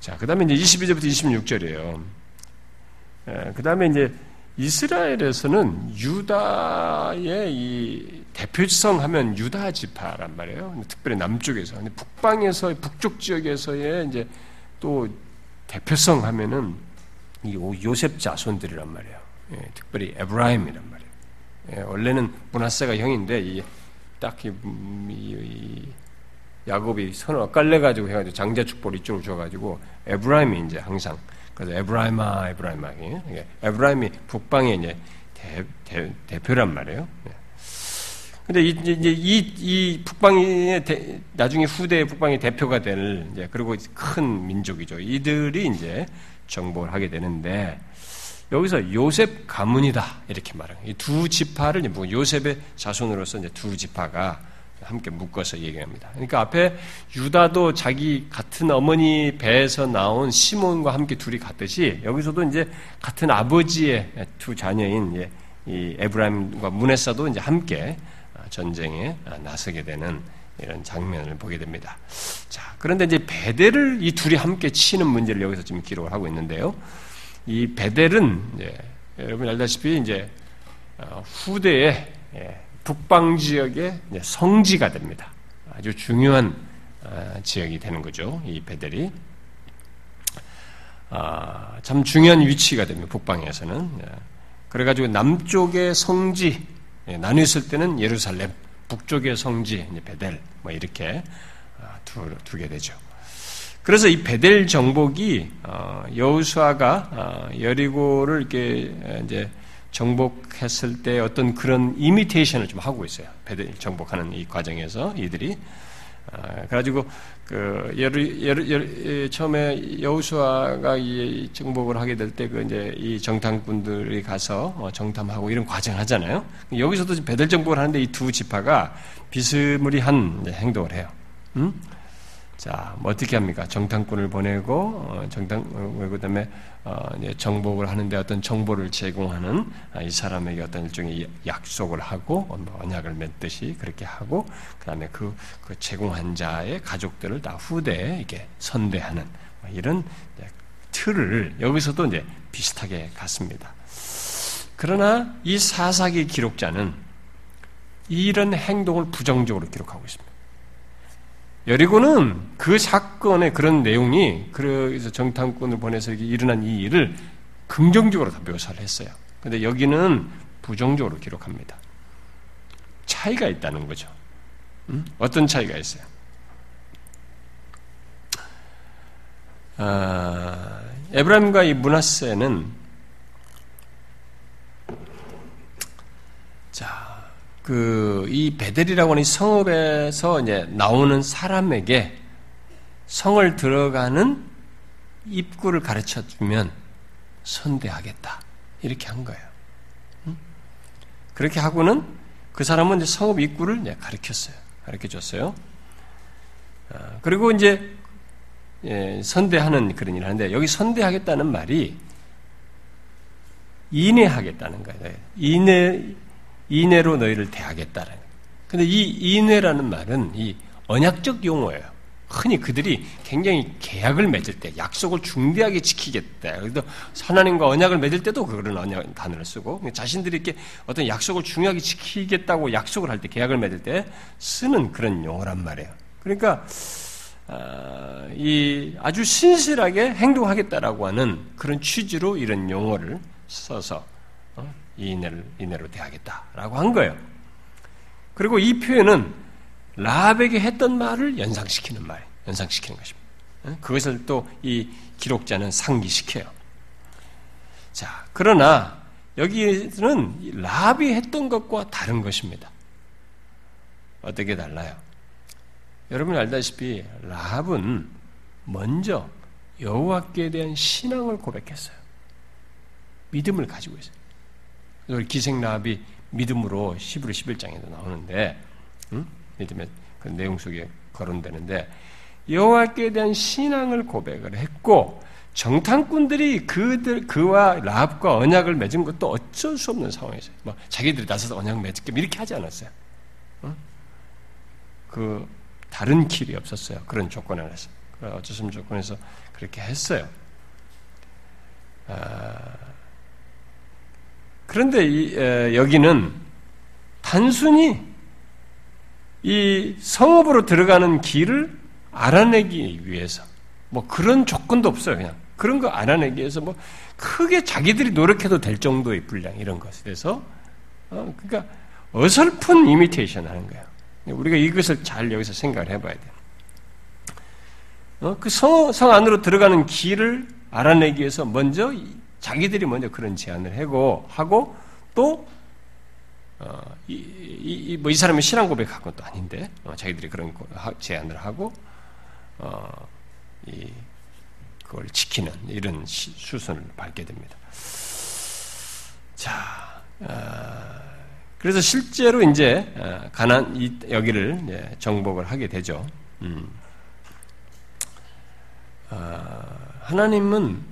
자, 그 다음에 이제 22절부터 26절이에요. 그 다음에 이제 이스라엘에서는 유다의 이 대표성 하면 유다 지파란 말이에요. 특별히 남쪽에서. 근데 북방에서, 북쪽 지역에서의 이제 또 대표성 하면은 이 요셉 자손들이란 말이에요. 예, 특별히 에브라임이란 말이에요. 예, 원래는 문하세가 형인데, 이, 딱 이, 이, 이 야곱이 선을 깔래가지고 해가지고 장자 축복 이쪽으로 줘가지고 에브라임이 이제 항상 그래서 에브라임아 에브라임아 에브라임이 북방의 이제 대, 대, 대표란 말이에요. 예. 근데 이제 이, 이 북방의 대, 나중에 후대 북방의 대표가 될 이제 그리고 큰 민족이죠. 이들이 이제 정복을 하게 되는데 여기서 요셉 가문이다 이렇게 말해요. 이두 지파를 뭐 요셉의 자손으로서 이제 두 지파가 함께 묶어서 얘기합니다. 그러니까 앞에 유다도 자기 같은 어머니 배에서 나온 시몬과 함께 둘이 갔듯이 여기서도 이제 같은 아버지의 두 자녀인 이 에브라임과 문에사도 이제 함께 전쟁에 나서게 되는 이런 장면을 보게 됩니다. 자, 그런데 이제 베델을 이 둘이 함께 치는 문제를 여기서 지금 기록을 하고 있는데요. 이 베델은 이제 여러분 알다시피 이제 어, 후대에 예, 북방 지역의 성지가 됩니다. 아주 중요한 어, 지역이 되는 거죠. 이 베델이 아, 참 중요한 위치가 됩니다. 북방에서는 예. 그래가지고 남쪽의 성지 예, 나뉘었을 때는 예루살렘, 북쪽의 성지 베델 뭐 이렇게 아, 두, 게 되죠. 그래서 이 베델 정복이 어, 여우수아가 어, 여리고를 이렇게 이제 정복했을 때 어떤 그런 이미테이션을 좀 하고 있어요. 베델 정복하는 이 과정에서 이들이 아, 그래가지고 그 예루, 예루, 예루, 처음에 여우수아가 이 정복을 하게 될 때 그 이제 이 정탐꾼들이 가서 어, 정탐하고 이런 과정 하잖아요. 여기서도 베델 정복을 하는데 이 두 지파가 비스무리한 행동을 해요. 음? 자, 뭐 어떻게 합니까? 정탐꾼을 보내고 어, 정탐 어, 그다음에 어, 정복을 하는데 어떤 정보를 제공하는 아, 이 사람에게 어떤 일종의 약속을 하고 뭐 언약을 맺듯이 그렇게 하고 그다음에 그, 그 제공한 자의 가족들을 다 후대에 이게 선대하는 뭐 이런 틀을 여기서도 이제 비슷하게 갔습니다. 그러나 이 사사기 기록자는 이런 행동을 부정적으로 기록하고 있습니다. 여리고는 그 사건의 그런 내용이 그래서 정탐꾼을 보내서 일어난 이 일을 긍정적으로 다 묘사를 했어요. 근데 여기는 부정적으로 기록합니다. 차이가 있다는 거죠. 음? 어떤 차이가 있어요? 아, 에브라임과 이 문하세는 그 이 베델이라고 하는 성읍에서 이제 나오는 사람에게 성을 들어가는 입구를 가르쳐 주면 선대하겠다. 이렇게 한 거예요. 그렇게 하고는 그 사람은 이제 성읍 입구를 이제 가르쳤어요. 가르쳐 줬어요. 아, 그리고 이제 예, 선대하는 그런 일을 하는데 여기 선대하겠다는 말이 인해하겠다는 거예요. 인해 인내로 너희를 대하겠다라는. 근데 이 인내라는 말은 이 언약적 용어예요. 흔히 그들이 굉장히 계약을 맺을 때 약속을 중대하게 지키겠다. 그래서 하나님과 언약을 맺을 때도 그런 언약 단어를 쓰고 자신들이 이렇게 어떤 약속을 중요하게 지키겠다고 약속을 할 때 계약을 맺을 때 쓰는 그런 용어란 말이에요. 그러니까 아, 이 아주 신실하게 행동하겠다라고 하는 그런 취지로 이런 용어를 써서 이인해를 인해로 대하겠다라고 한 거예요. 그리고 이 표현은 라합에게 했던 말을 연상시키는 말, 연상시키는 것입니다. 그것을 또 이 기록자는 상기시켜요. 자, 그러나 여기는 라합이 했던 것과 다른 것입니다. 어떻게 달라요? 여러분이 알다시피 라합은 먼저 여호와께 대한 신앙을 고백했어요. 믿음을 가지고 있어요. 기생라합이 믿음으로 11, 11장에도 나오는데 응? 믿음의 그 내용 속에 거론되는데 여호와께 대한 신앙을 고백을 했고 정탐꾼들이 그들 그와 라합과 언약을 맺은 것도 어쩔 수 없는 상황이었어요. 뭐 자기들이 나서서 언약 맺을게 이렇게 하지 않았어요. 응? 그 다른 길이 없었어요. 그런 조건 안에서 어쩔 수 없는 조건에서 그렇게 했어요. 아, 그런데 이, 에, 여기는 단순히 이 성읍으로 들어가는 길을 알아내기 위해서 뭐 그런 조건도 없어요. 그냥 그런 거 알아내기 위해서 뭐 크게 자기들이 노력해도 될 정도의 분량 이런 것에 대해서 어, 그러니까 어설픈 이미테이션 하는 거예요. 우리가 이것을 잘 여기서 생각을 해봐야 돼요. 어, 그 성, 성 안으로 들어가는 길을 알아내기 위해서 먼저 자기들이 먼저 그런 제안을 하고 하고 또 어, 이, 이, 뭐 이 사람이 신앙 고백한 것도 아닌데 어, 자기들이 그런 제안을 하고 어, 이, 그걸 지키는 이런 수순을 밟게 됩니다. 자, 어, 그래서 실제로 이제 어, 가난 이, 여기를 정복을 하게 되죠. 음. 어, 하나님은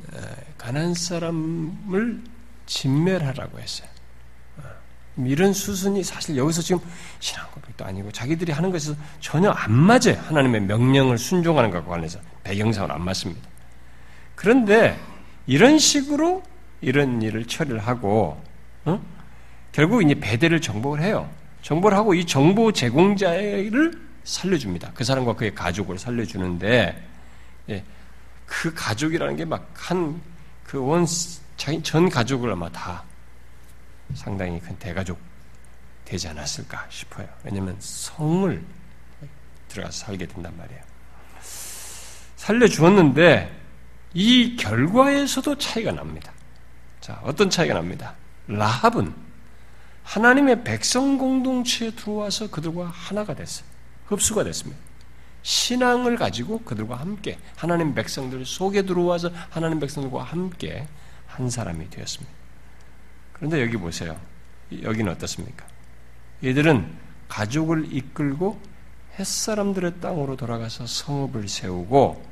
가난 사람을 진멸하라고 했어요. 어, 이런 수순이 사실 여기서 지금 신앙 고백도 아니고 자기들이 하는 것에서 전혀 안 맞아요. 하나님의 명령을 순종하는 것과 관련해서 배경상으로 안 맞습니다. 그런데 이런 식으로 이런 일을 처리를 하고 어? 결국 이제 배대를 정복을 해요. 정복을 하고 이 정보 제공자를 살려줍니다. 그 사람과 그의 가족을 살려주는데 예, 그 가족이라는 게 막 한 그원전 가족을 아마 다 상당히 큰 대가족 되지 않았을까 싶어요. 왜냐하면 성을 들어가서 살게 된단 말이에요. 살려주었는데 이 결과에서도 차이가 납니다. 자, 어떤 차이가 납니다. 라합은 하나님의 백성 공동체에 들어와서 그들과 하나가 됐어요. 흡수가 됐습니다. 신앙을 가지고 그들과 함께 하나님 백성들 속에 들어와서 하나님 백성들과 함께 한 사람이 되었습니다. 그런데 여기 보세요. 여기는 어떻습니까? 얘들은 가족을 이끌고 햇사람들의 땅으로 돌아가서 성읍을 세우고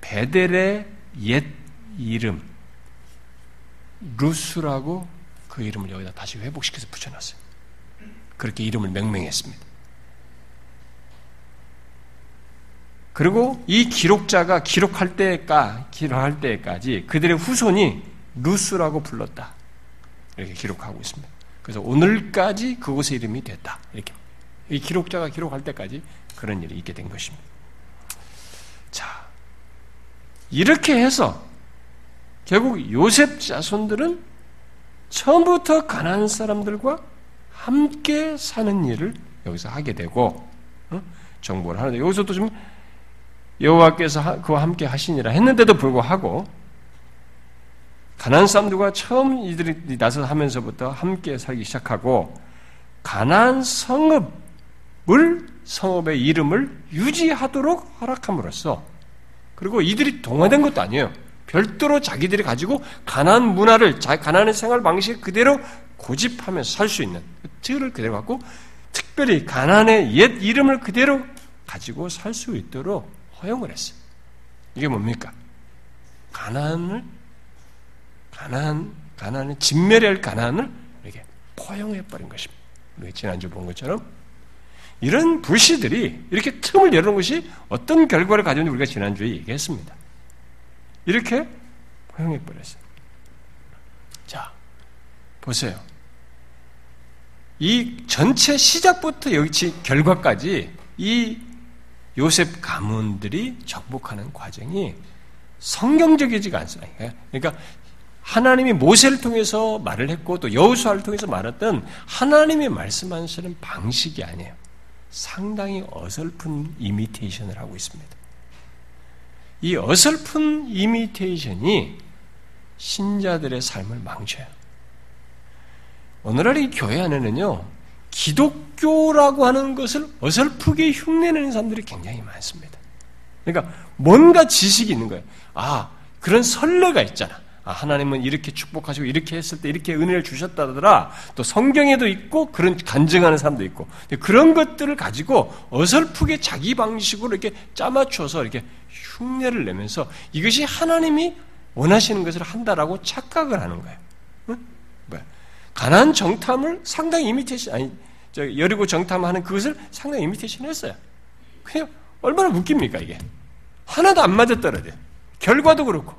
베델의 옛 이름 루스라고 그 이름을 여기다 다시 회복시켜서 붙여놨어요. 그렇게 이름을 명명했습니다. 그리고 이 기록자가 기록할 때까 기록할 때까지 그들의 후손이 루스라고 불렀다. 이렇게 기록하고 있습니다. 그래서 오늘까지 그곳의 이름이 됐다. 이렇게 이 기록자가 기록할 때까지 그런 일이 있게 된 것입니다. 자, 이렇게 해서 결국 요셉 자손들은 처음부터 가난한 사람들과 함께 사는 일을 여기서 하게 되고 어? 정보를 하는데 여기서도 좀 여호와께서 그와 함께 하시니라 했는데도 불구하고 가난 사람들과 처음 이들이 나서 하면서부터 함께 살기 시작하고 가난 성읍을 성읍의 이름을 유지하도록 허락함으로써 그리고 이들이 동화된 것도 아니에요. 별도로 자기들이 가지고 가난 문화를 가난의 생활 방식 그대로 고집하면서 살 수 있는 틀을 그대로 갖고 특별히 가난의 옛 이름을 그대로 가지고 살 수 있도록 허용을 했어요. 이게 뭡니까? 가난을 가난 가난을 진멸할 가난을 이렇게 포용해 버린 것입니다. 우리 지난주 본 것처럼 이런 불시들이 이렇게 틈을 열는 것이 어떤 결과를 가져오는지 우리가 지난주에 얘기했습니다. 이렇게 포용해 버렸어요. 자, 보세요. 이 전체 시작부터 여기 결과까지 이 요셉 가문들이 정복하는 과정이 성경적이지가 않습니다. 그러니까 하나님이 모세를 통해서 말을 했고 또 여호수아를 통해서 말했던 하나님이 말씀하시는 방식이 아니에요. 상당히 어설픈 이미테이션을 하고 있습니다. 이 어설픈 이미테이션이 신자들의 삶을 망쳐요. 오늘날 이 교회 안에는요, 기독교라고 하는 것을 어설프게 흉내내는 사람들이 굉장히 많습니다. 그러니까 뭔가 지식이 있는 거예요. 아, 그런 선례가 있잖아. 아, 하나님은 이렇게 축복하시고 이렇게 했을 때 이렇게 은혜를 주셨다더라. 또 성경에도 있고 그런 간증하는 사람도 있고 그런 것들을 가지고 어설프게 자기 방식으로 이렇게 짜맞춰서 이렇게 흉내를 내면서 이것이 하나님이 원하시는 것을 한다라고 착각을 하는 거예요. 응? 뭐 가난 정탐을 상당히 이미테이션 아니 저 여리고 정탐하는 그것을 상당히 이미테이션 했어요. 그냥 얼마나 웃깁니까 이게 하나도 안 맞았더라도 결과도 그렇고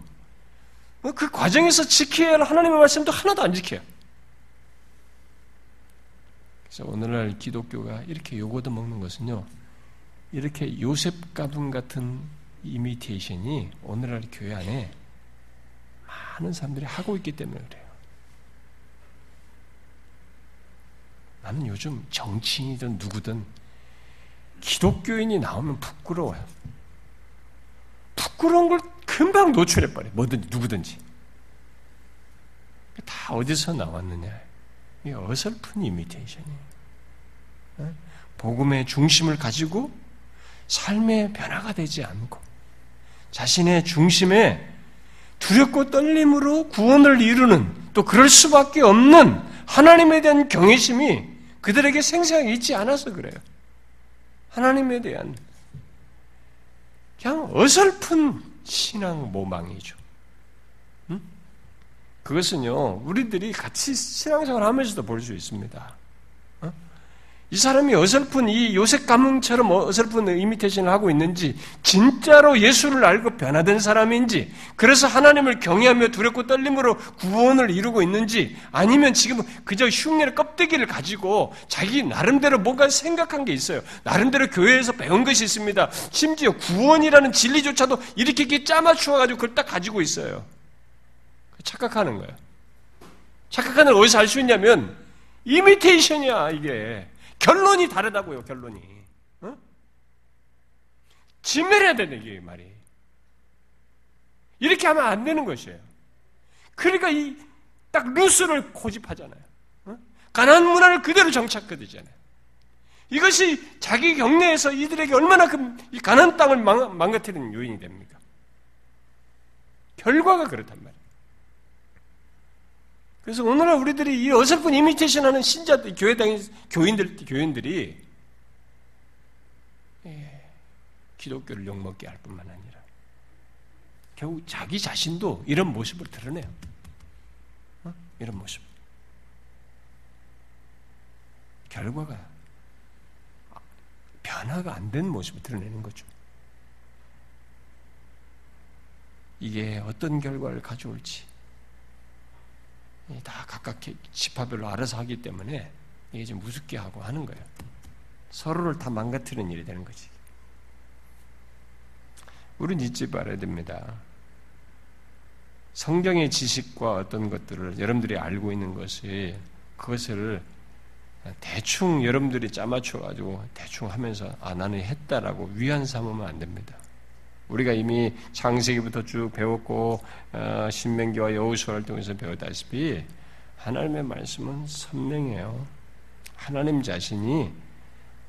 그 과정에서 지켜야 할 하나님의 말씀도 하나도 안 지켜요. 그래서 오늘날 기독교가 이렇게 요거도 먹는 것은요. 이렇게 요셉 가분 같은 이미테이션이 오늘날 교회 안에 많은 사람들이 하고 있기 때문에 그래요. 나는 요즘 정치인이든 누구든 기독교인이 나오면 부끄러워요. 부끄러운 걸 금방 노출해버려. 뭐든지, 누구든지. 다 어디서 나왔느냐. 이 어설픈 이미테이션이에요. 어? 복음의 중심을 가지고 삶의 변화가 되지 않고 자신의 중심에 두렵고 떨림으로 구원을 이루는 또 그럴 수밖에 없는 하나님에 대한 경외심이 그들에게 생생하게 있지 않아서 그래요. 하나님에 대한 그냥 어설픈 신앙 모망이죠. 응? 그것은요, 우리들이 같이 신앙생활 하면서도 볼 수 있습니다. 이 사람이 어설픈 이 요셉 가문처럼 어설픈 이미테이션을 하고 있는지 진짜로 예수를 알고 변화된 사람인지 그래서 하나님을 경외하며 두렵고 떨림으로 구원을 이루고 있는지 아니면 지금 그저 흉내의 껍데기를 가지고 자기 나름대로 뭔가 생각한 게 있어요. 나름대로 교회에서 배운 것이 있습니다. 심지어 구원이라는 진리조차도 이렇게 이렇게 짜맞추어 가지고 그걸 딱 가지고 있어요. 착각하는 거예요. 착각하는 걸 어디서 알 수 있냐면 이미테이션이야 이게. 결론이 다르다고요, 결론이. 어? 진멸해야 되는 게 말이. 이렇게 하면 안 되는 것이에요. 그러니까 이 딱 루스를 고집하잖아요. 어? 가난 문화를 그대로 정착하되잖아요. 이것이 자기 경내에서 이들에게 얼마나 그 가난 땅을 망, 망가뜨리는 요인이 됩니까? 결과가 그렇단 말이에요. 그래서 오늘날 우리들이 이 어설픈 이미테이션 하는 신자들, 교회 다니 교인들, 교인들이 예, 기독교를 욕먹게 할 뿐만 아니라 결국 자기 자신도 이런 모습을 드러내요. 어? 이런 모습. 결과가 변화가 안 된 모습을 드러내는 거죠. 이게 어떤 결과를 가져올지 다 각각 지파별로 알아서 하기 때문에 이게 좀 무섭게 하고 하는 거예요. 서로를 다 망가뜨리는 일이 되는 거지. 우리는 잊지 말아야 됩니다. 성경의 지식과 어떤 것들을 여러분들이 알고 있는 것이 그것을 대충 여러분들이 짜맞춰가지고 대충 하면서 아 나는 했다라고 위안 삼으면 안 됩니다. 우리가 이미 창세기부터 쭉 배웠고 어, 신명기와 여호수아를 통해서 배웠다시피 하나님의 말씀은 선명해요. 하나님 자신이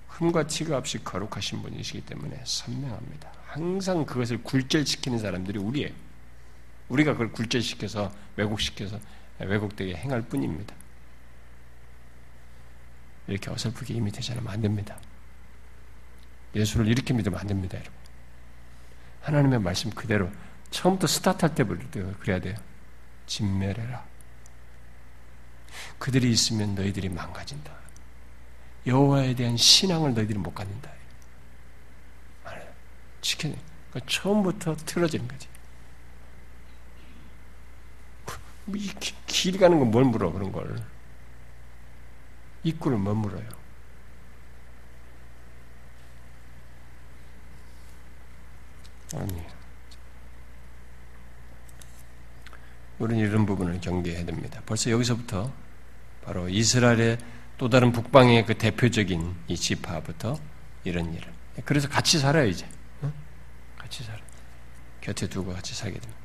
흠과 티가 없이 거룩하신 분이시기 때문에 선명합니다. 항상 그것을 굴절시키는 사람들이 우리예요. 우리가 그걸 굴절시켜서 왜곡시켜서 왜곡되게 행할 뿐입니다. 이렇게 어설프게 이미테이션 하면 안 됩니다. 예수를 이렇게 믿으면 안 됩니다, 여러분. 하나님의 말씀 그대로 처음부터 스타트할 때부터 그래야 돼요. 진멸해라. 그들이 있으면 너희들이 망가진다. 여호와에 대한 신앙을 너희들이 못 갖는다. 지켜내. 그러니까 처음부터 틀어지는 거지. 이길 가는 건 뭘 물어 그런 걸. 입구를 못 물어요. 아니. 우리는 이런 부분을 경계해야 됩니다. 벌써 여기서부터 바로 이스라엘의 또 다른 북방의 그 대표적인 이 지파부터 이런 일을. 그래서 같이 살아요, 이제. 응? 같이 살아. 곁에 두고 같이 살게 됩니다.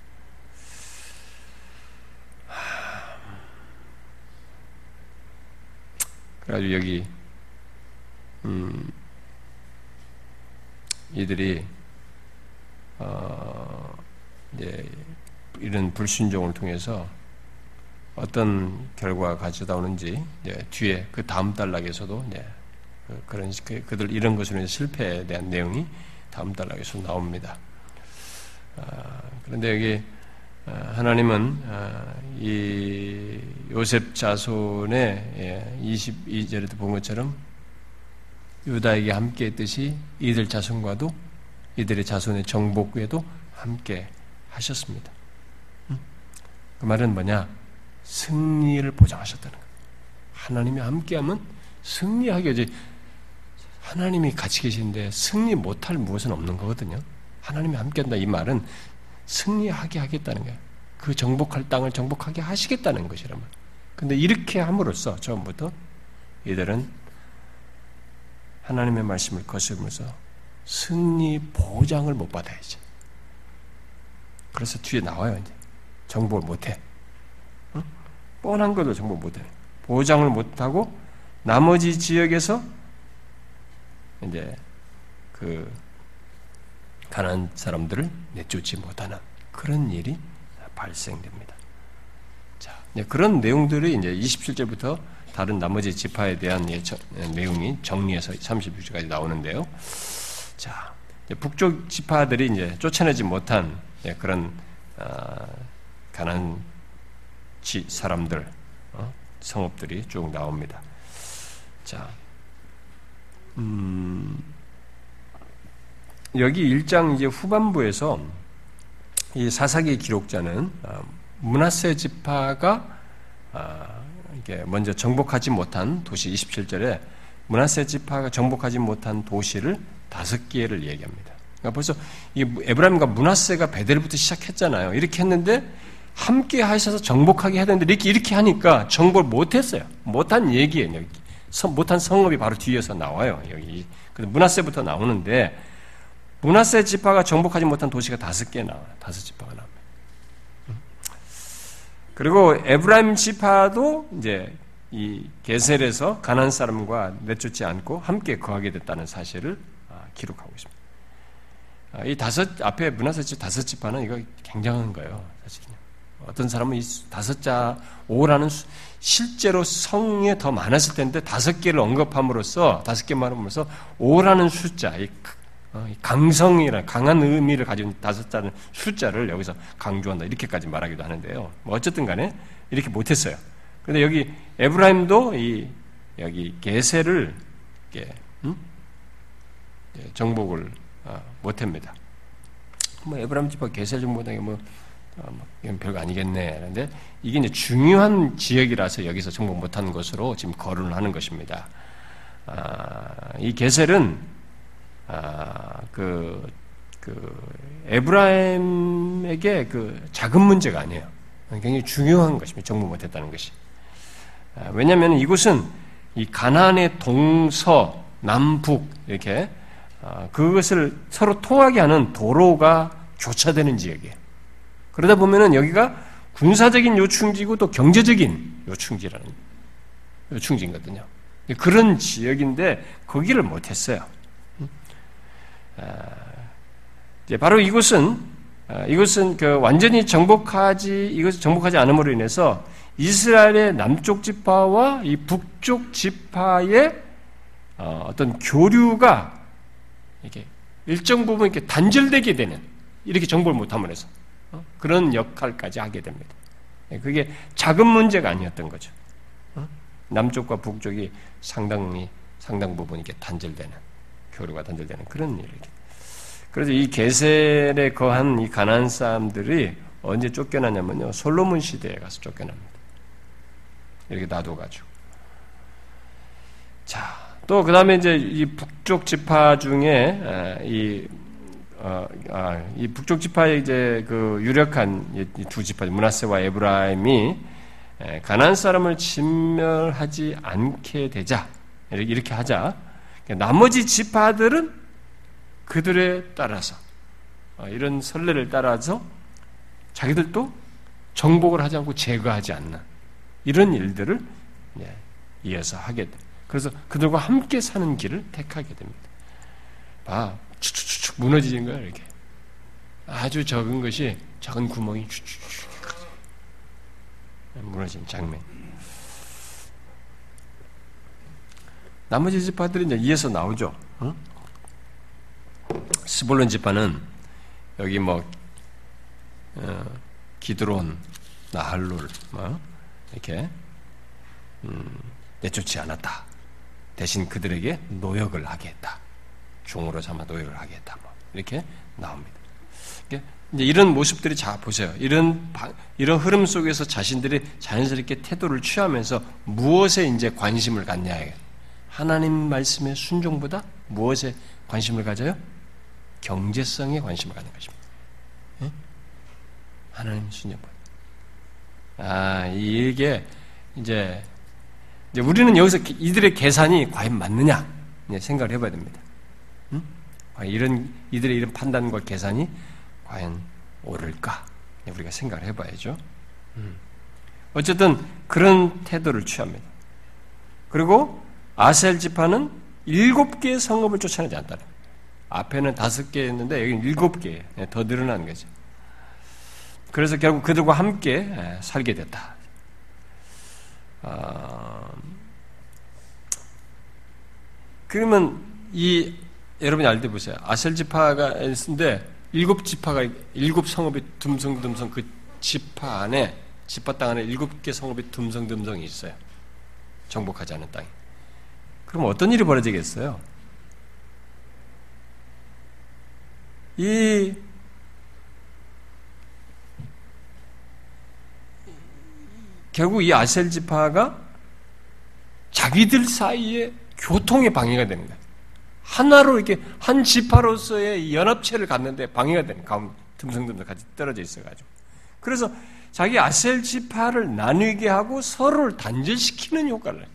그래가지고 여기, 음, 이들이 어, 이제 이런 불순종을 통해서 어떤 결과가 가져다 오는지 뒤에 그 다음 단락에서도 그, 그런 그, 그들 이런 것으로 실패에 대한 내용이 다음 단락에서 나옵니다. 어, 그런데 여기 어, 하나님은 어, 이 요셉 자손의 22절에도 예, 본 것처럼 유다에게 함께 했듯이 이들 자손과도 이들의 자손의 정복에도 함께 하셨습니다. 그 말은 뭐냐? 승리를 보장하셨다는 거예요. 하나님이 함께하면 승리하게 이제 하나님이 같이 계시는데 승리 못할 무엇은 없는 거거든요. 하나님이 함께한다 이 말은 승리하게 하겠다는 거예요. 그 정복할 땅을 정복하게 하시겠다는 것이라면. 근데 이렇게 함으로써 처음부터 이들은 하나님의 말씀을 거스르면서 승리 보장을 못 받아야지. 그래서 뒤에 나와요, 이제. 정복을 못해. 응? 뻔한 것도 정복 못해. 보장을 못하고 나머지 지역에서 이제 그 가난 사람들을 내쫓지 못하는 그런 일이 발생됩니다. 자, 그런 내용들이 이제 27절부터 다른 나머지 지파에 대한 예, 예, 내용이 정리해서 36절까지 나오는데요. 자, 북쪽 지파들이 이제 쫓아내지 못한 예, 그런 아, 가난 사람들 어, 성읍들이 쭉 나옵니다. 자, 음, 여기 1장 이제 후반부에서 이 사사기 기록자는 아, 문하세 지파가 아, 이게 먼저 정복하지 못한 도시 27절에 문하세 지파가 정복하지 못한 도시를 다섯 개를 얘기합니다. 그러니까 벌써 이 에브라임과 문하세가 베델부터 시작했잖아요. 이렇게 했는데 함께 하셔서 정복하게 해야 되는데 이렇게 이렇게 하니까 정복을 못했어요. 못한 얘기예요. 여기. 못한 성읍이 바로 뒤에서 나와요. 여기 문하세부터 나오는데 문하세 지파가 정복하지 못한 도시가 다섯 개 나와요. 다섯 지파가 나옵니다. 그리고 에브라임 지파도 이제 이 게셀에서 가난 사람과 내쫓지 않고 함께 거하게 됐다는 사실을 아, 기록하고 있습니다. 아, 이 다섯 앞에 문화세 집 다섯 지파는 이거 굉장한 거예요, 사실은. 어떤 사람은 이 다섯 자 오라는 실제로 성에 더 많았을 텐데 다섯 개를 언급함으로써 다섯 개만 함으로써 오라는 숫자, 이 어, 강성이라 강한 의미를 가진 다섯 자는 숫자를 여기서 강조한다 이렇게까지 말하기도 하는데요. 뭐 어쨌든 간에 이렇게 못했어요. 그런데 여기 에브라임도 이 여기 게세를 이렇게 음? 예, 정복을 어, 못합니다. 뭐 에브라임 집과 뭐, 어, 뭐 이건 별거 아니겠네. 그런데 이게 이제 중요한 지역이라서 여기서 정복 못하는 것으로 지금 거론을 하는 것입니다. 아, 이 게셀은 아, 그, 그, 에브라임에게 그 작은 문제가 아니에요. 굉장히 중요한 것입니다. 정부 못했다는 것이. 아, 왜냐하면 이곳은 이 가나안의 동서, 남북, 이렇게, 아, 그것을 서로 통하게 하는 도로가 교차되는 지역이에요. 그러다 보면은 여기가 군사적인 요충지고 또 경제적인 요충지라는 요충지거든요. 그런 지역인데 거기를 못했어요. 아, 바로 이곳은 아, 이것은 그 완전히 정복하지 이것을 정복하지 않음으로 인해서 이스라엘의 남쪽 지파와 이 북쪽 지파의 어, 어떤 교류가 이렇게 일정 부분 이렇게 단절되게 되는 이렇게 정복을 못함으로 해서 어, 그런 역할까지 하게 됩니다. 예, 그게 작은 문제가 아니었던 거죠. 어? 남쪽과 북쪽이 상당히 상당 부분 이렇게 단절되는 교류가 단절되는 그런 일이죠. 그래서 이 게셀에 거한 이 가난 사람들이 언제 쫓겨나냐면요. 솔로몬 시대에 가서 쫓겨납니다. 이렇게 놔둬가지고. 자, 또 그 다음에 이제 이 북쪽 지파 중에 이, 어, 아, 이 북쪽 지파의 이제 그 유력한 두 지파, 문하세와 에브라임이 가난 사람을 진멸하지 않게 되자 이렇게 하자 나머지 지파들은 그들에 따라서 어, 이런 선례를 따라서 자기들도 정복을 하지 않고 제거하지 않는 이런 일들을 이어서 하게 돼. 그래서 그들과 함께 사는 길을 택하게 됩니다. 봐, 축축축 무너지는 거야 이렇게. 아주 적은 것이 작은 구멍이 축축축 무너진 장면. 나머지 지파들이 이제 이에서 나오죠. 어? 스볼론 지파는 여기 뭐 어, 기드론, 나할룰 뭐 이렇게 음, 내쫓지 않았다. 대신 그들에게 노역을 하게 했다. 종으로 삼아 하게 했다. 뭐 이렇게 나옵니다. 이제 이런 모습들이 자 보세요. 이런 이런 흐름 속에서 자신들이 자연스럽게 태도를 취하면서 무엇에 이제 관심을 갖냐 하나님 말씀의 순종보다 무엇에 관심을 가져요? 경제성에 관심을 갖는 것입니다. 응? 하나님 순종보다. 아, 이게 이제, 이제 우리는 여기서 이들의 계산이 과연 맞느냐 생각을 해봐야 됩니다. 응? 이런 이들의 이런 판단과 계산이 과연 옳을까? 우리가 생각을 해봐야죠. 어쨌든 그런 태도를 취합니다. 그리고 아셀 지파는 일곱 개의 성읍을 쫓아내지 않다는 앞에는 다섯 개였는데 여기는 일곱 개, 예, 더 늘어난 거죠. 그래서 결국 그들과 함께 예, 살게 됐다. 어, 그러면 이 여러분이 알때 보세요. 아셀 지파가 있는데 일곱 지파가 일곱 성읍이 듬성듬성 그 지파 안에 지파 땅 안에 일곱 개 성읍이 듬성듬성이 있어요. 정복하지 않은 땅이. 그럼 어떤 일이 벌어지겠어요? 이 결국 이 아셀 지파가 자기들 사이에 교통의 방해가 되는 거예요. 하나로 이렇게 한 지파로서의 연합체를 갖는데 방해가 되는 가운데 듬성듬성 같이 떨어져 있어가지고. 그래서 자기 아셀 지파를 나누게 하고 서로를 단절시키는 효과를.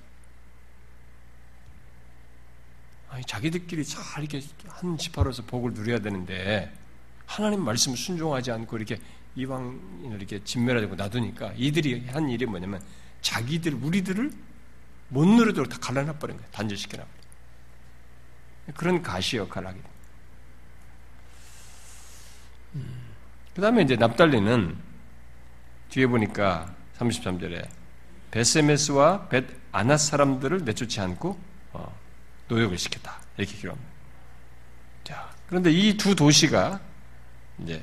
아니, 자기들끼리 잘 이렇게 한 지파로서 복을 누려야 되는데 하나님 말씀 순종하지 않고 이렇게 이방인을 이렇게 진멸하고 놔두니까 이들이 한 일이 뭐냐면 자기들 우리들을 못 누르도록 다 갈라놔 버린 거예요. 단절시켜놔. 그런 가시 역할을 하게 됩니다. 음. 그 다음에 이제 납달리는 뒤에 보니까 33절에 베세메스와 벳 아낫 사람들을 내쫓지 않고 어, 노역을 시켰다. 이렇게 기록합니다. 자, 그런데 이 두 도시가 이제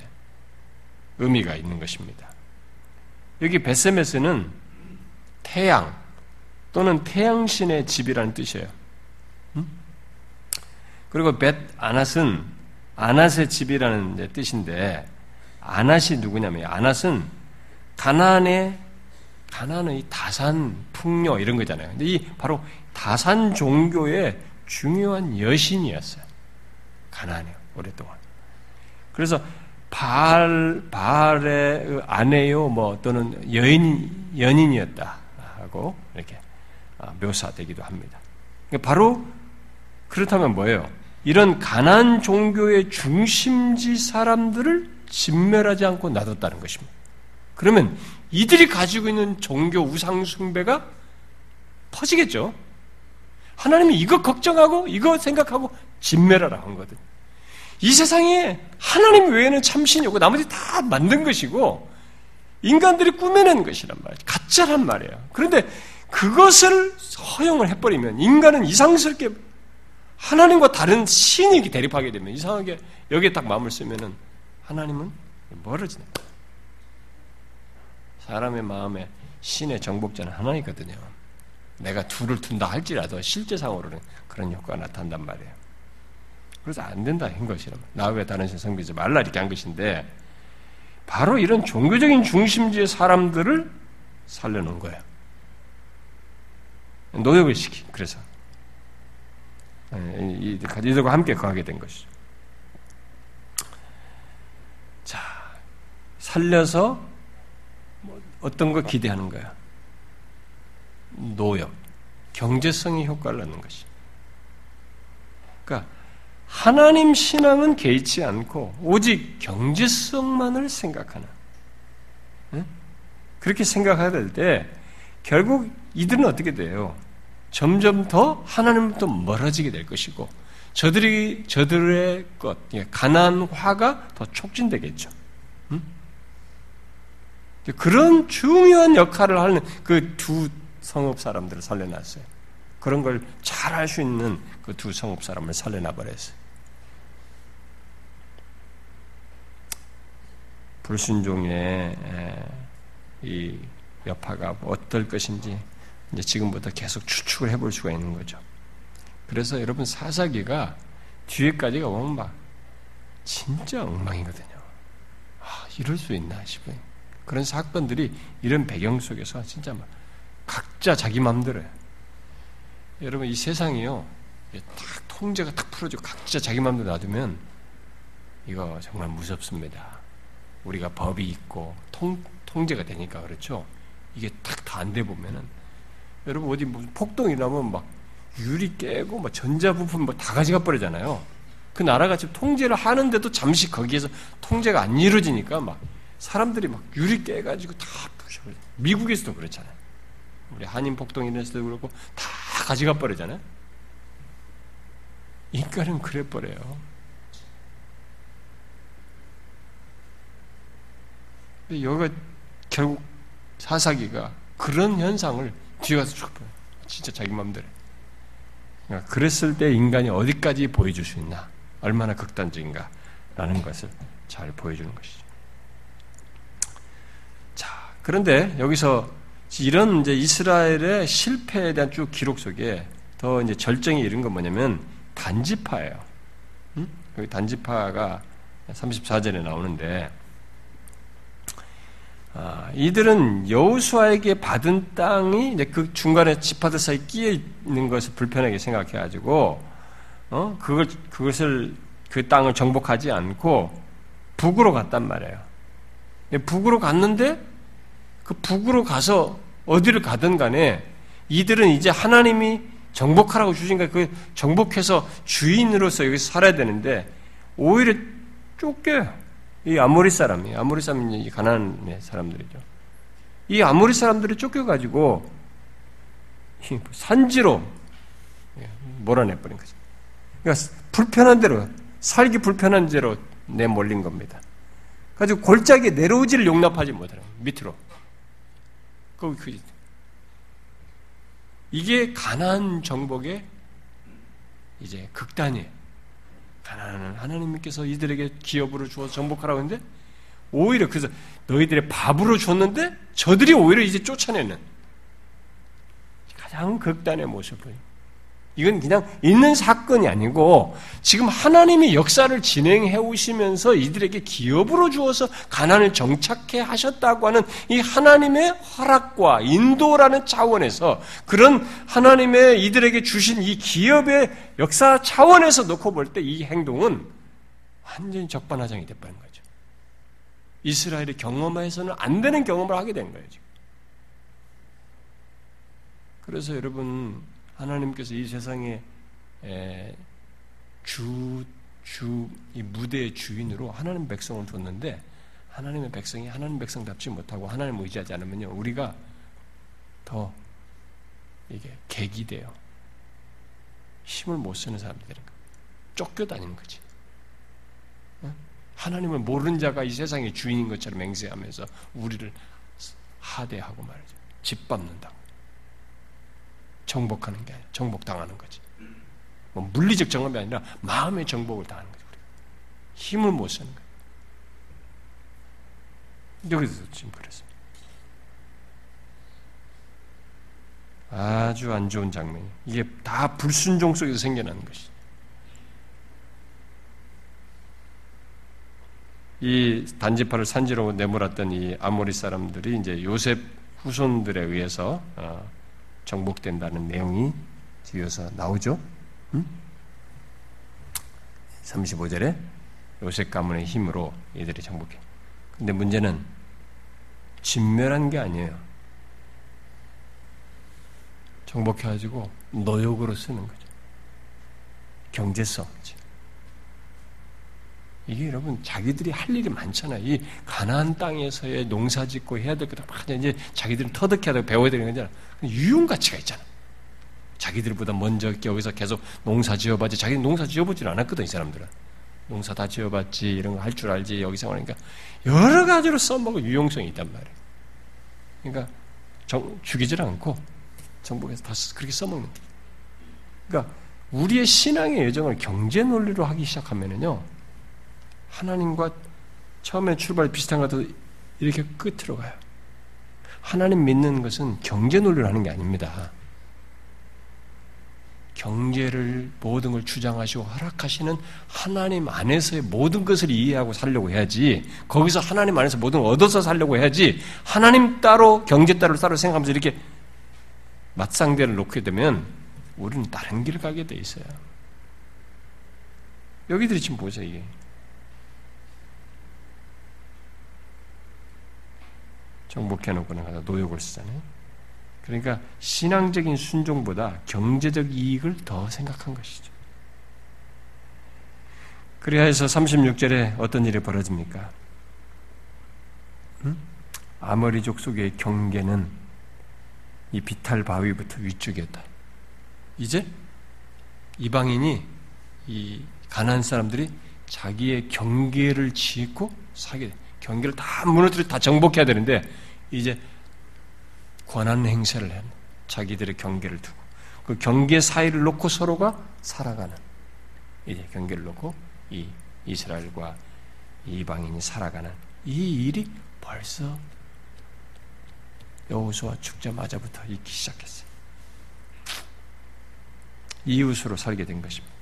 의미가 있는 것입니다. 여기 베세메스는 태양 또는 태양신의 집이라는 뜻이에요. 음? 그리고 벳 아낫은 아낫의 집이라는 뜻인데 아낫이 누구냐면 아낫은 가나안의 가나안의 다산 풍요 이런 거잖아요. 근데 이 바로 다산 종교의 중요한 여신이었어요. 가나안에 오랫동안. 그래서 바알 바알의 아내요 뭐 또는 여인 연인이었다 하고 이렇게 아, 묘사되기도 합니다. 그러니까 바로 그렇다면 뭐예요? 이런 가난 종교의 중심지 사람들을 진멸하지 않고 놔뒀다는 것입니다. 그러면 이들이 가지고 있는 종교 우상 숭배가 퍼지겠죠. 하나님이 이거 걱정하고 이거 생각하고 진멸하라 한 거든. 이 세상에 하나님 외에는 참신이 없고 나머지 다 만든 것이고 인간들이 꾸며낸 것이란 말이에요. 가짜란 말이에요. 그런데 그것을 허용을 해버리면 인간은 이상스럽게 하나님과 다른 신이 대립하게 되면 이상하게 여기에 딱 마음을 쓰면은 하나님은 거예요. 사람의 마음에 신의 정복자는 하나이거든요. 내가 둘을 둔다 할지라도 실제상으로는 그런 효과가 나타난단 말이에요. 그래서 안 된다 한 것이란 나 외에 다른 신 성비지 말라 이렇게 한 것인데 바로 이런 종교적인 중심지의 사람들을 살려놓은 거예요. 노역을 시키. 그래서 예, 이들과 함께 거하게 된 것이죠. 자, 살려서 뭐 어떤 거 기대하는 거야? 노역, 경제성의 효과를 얻는 것이. 그러니까 하나님 신앙은 개의치 않고 오직 경제성만을 생각하는. 그렇게 생각해야 될 때 결국 이들은 어떻게 돼요? 점점 더 하나님부터 멀어지게 될 것이고 저들이 저들의 것 가난화가 더 촉진되겠죠. 음? 그런 중요한 역할을 하는 그 두 성읍 사람들을 살려놨어요. 그런 걸 잘 할 수 있는 그 두 성읍 사람을 살려놔 버렸어요. 불순종의 이 여파가 어떨 것인지 이제 지금부터 계속 추측을 해볼 수가 있는 거죠. 그래서 여러분 사사기가 뒤에까지가 보면 막 진짜 엉망이거든요. 아, 이럴 수 있나 싶어요. 그런 사건들이 이런 배경 속에서 진짜 막 각자 자기 마음대로 여러분 이 세상이요, 딱 통제가 딱 풀어지고 각자 자기 마음대로 놔두면 이거 정말 무섭습니다. 우리가 법이 있고 통, 통제가 되니까 그렇죠. 이게 딱 다 안 돼 보면은 여러분 어디 무슨 폭동이 나면 막 유리 깨고 막 전자 부품 뭐다 가져가 버리잖아요. 그 나라가 지금 통제를 하는데도 잠시 거기에서 통제가 안 이루어지니까 막 사람들이 막 유리 깨가지고 다 부셔버려. 미국에서도 그렇잖아요. 우리 한인 폭동이 일어났을 때도 그렇고 다 가져가 버리잖아요. 인간은 그래 버려요. 여기가 결국 사사기가 그런 현상을 뒤에 가서 쭉 보여. 진짜 자기 마음대로. 그러니까 그랬을 때 인간이 어디까지 보여줄 수 있나, 얼마나 극단적인가라는 것을 잘 보여주는 것이죠. 자, 그런데 여기서 이런 이제 이스라엘의 실패에 대한 쭉 기록 속에 더 이제 절정이 이른 건 뭐냐면 단지파예요. 응? 여기 단지파가 34절에 나오는데 아, 이들은 여우수아에게 받은 땅이 그 중간에 지파들 사이 끼어 있는 것을 불편하게 생각해가지고 어 그걸 그것을 그 땅을 정복하지 않고 북으로 갔단 말이에요. 북으로 갔는데 그 북으로 가서 어디를 가든 간에 이들은 이제 하나님이 정복하라고 주신 거그 정복해서 주인으로서 여기서 살아야 되는데 오히려 쫓겨요. 이 아모리 사람이 아모리 사람이 가난한 사람들이죠. 이 아모리 사람들이 쫓겨가지고 산지로 몰아내버린 거죠. 그러니까 불편한 대로 살기 불편한 대로 내몰린 겁니다. 가지고 골짜기에 내려오지를 용납하지 못하는 밑으로. 그, 그, 이게 가난 정복의 이제 극단이에요. 가난한 하나님께서 이들에게 기업으로 주어 정복하라고 했는데 오히려 그래서 너희들의 밥으로 줬는데 저들이 오히려 이제 쫓아내는 가장 극단의 모습을 이건 그냥 있는 사건이 아니고 지금 하나님이 역사를 진행해 오시면서 이들에게 기업으로 주어서 가난을 정착해 하셨다고 하는 이 하나님의 허락과 인도라는 차원에서 그런 하나님의 이들에게 주신 이 기업의 역사 차원에서 놓고 볼 때 이 행동은 완전히 적반하장이 돼버린 거죠. 이스라엘이 경험해서는 안 되는 경험을 하게 된 거예요, 지금. 그래서 여러분, 하나님께서 이 세상에 주, 주, 이 무대의 주인으로 하나님 백성을 뒀는데 하나님의 백성이 하나님 백성답지 못하고 하나님을 의지하지 않으면요, 우리가 더 이게 객이 돼요. 힘을 못 쓰는 사람이 되는 거. 쫓겨다니는 거지. 하나님을 모르는 자가 이 세상의 주인인 것처럼 맹세하면서 우리를 하대하고 말이죠. 짓밟는다고. 정복하는 게 정복당하는 거지. 뭐 물리적 정복이 아니라 마음의 정복을 당하는 거죠. 힘을 못 쓰는 거예요. 여기서 지금 그랬습니다. 아주 안 좋은 장면이 이게 다 불순종 속에서 생겨나는 것이죠. 이 단지파를 산지로 내몰았던 이 아모리 사람들이 이제 요셉 후손들에 의해서 어, 정복된다는 내용이 뒤에서 나오죠. 음? 35절에 요셉 가문의 힘으로 이들이 정복해. 근데 문제는 진멸한 게 아니에요. 정복해가지고 노역으로 쓰는 거죠. 경제성. 이게 여러분 자기들이 할 일이 많잖아요. 이 가나안 땅에서의 농사 짓고 해야 될 것도 막 이제 자기들은 터득해야 되고 배워야 되는 거잖아. 유용 가치가 있잖아. 자기들보다 먼저 여기서 계속 농사 지어봤지. 자기는 농사 지어보질 않았거든 이 사람들은. 농사 다 지어봤지 이런 거 할 줄 알지 여기 생활하니까 여러 가지로 써먹을 유용성이 있단 말이에요. 그러니까 정, 죽이질 않고 정복해서 다 그렇게 써먹는. 그러니까 우리의 신앙의 여정을 경제 논리로 하기 시작하면은요. 하나님과 처음에 출발 비슷한 것도 이렇게 끝으로 가요. 하나님 믿는 것은 경제 논리를 하는 게 아닙니다. 경제를 모든 걸 주장하시고 허락하시는 하나님 안에서의 모든 것을 이해하고 살려고 해야지 거기서 하나님 안에서 모든 걸 얻어서 살려고 해야지 하나님 따로 경제 따로 따로 생각하면서 이렇게 맞상대를 놓게 되면 우리는 다른 길을 가게 돼 있어요. 여기들이 지금 보세요, 이게. 정복해놓고는 가다 노역을 쓰잖아요. 그러니까 신앙적인 순종보다 경제적 이익을 더 생각한 것이죠. 그래야 해서 36절에 어떤 일이 벌어집니까? 응? 아머리족 속의 경계는 이 비탈 바위부터 위쪽이었다. 이제 이방인이 이 가난 사람들이 자기의 경계를 짓고 사게 경계를 다 무너뜨려 다 정복해야 되는데 이제 권한 행세를 해 자기들의 경계를 두고 그 경계 사이를 놓고 서로가 살아가는 이제 경계를 놓고 이 이스라엘과 이방인이 살아가는 이 일이 벌써 여호수아 축제마저부터 있기 시작했어요. 이웃으로 살게 된 것입니다.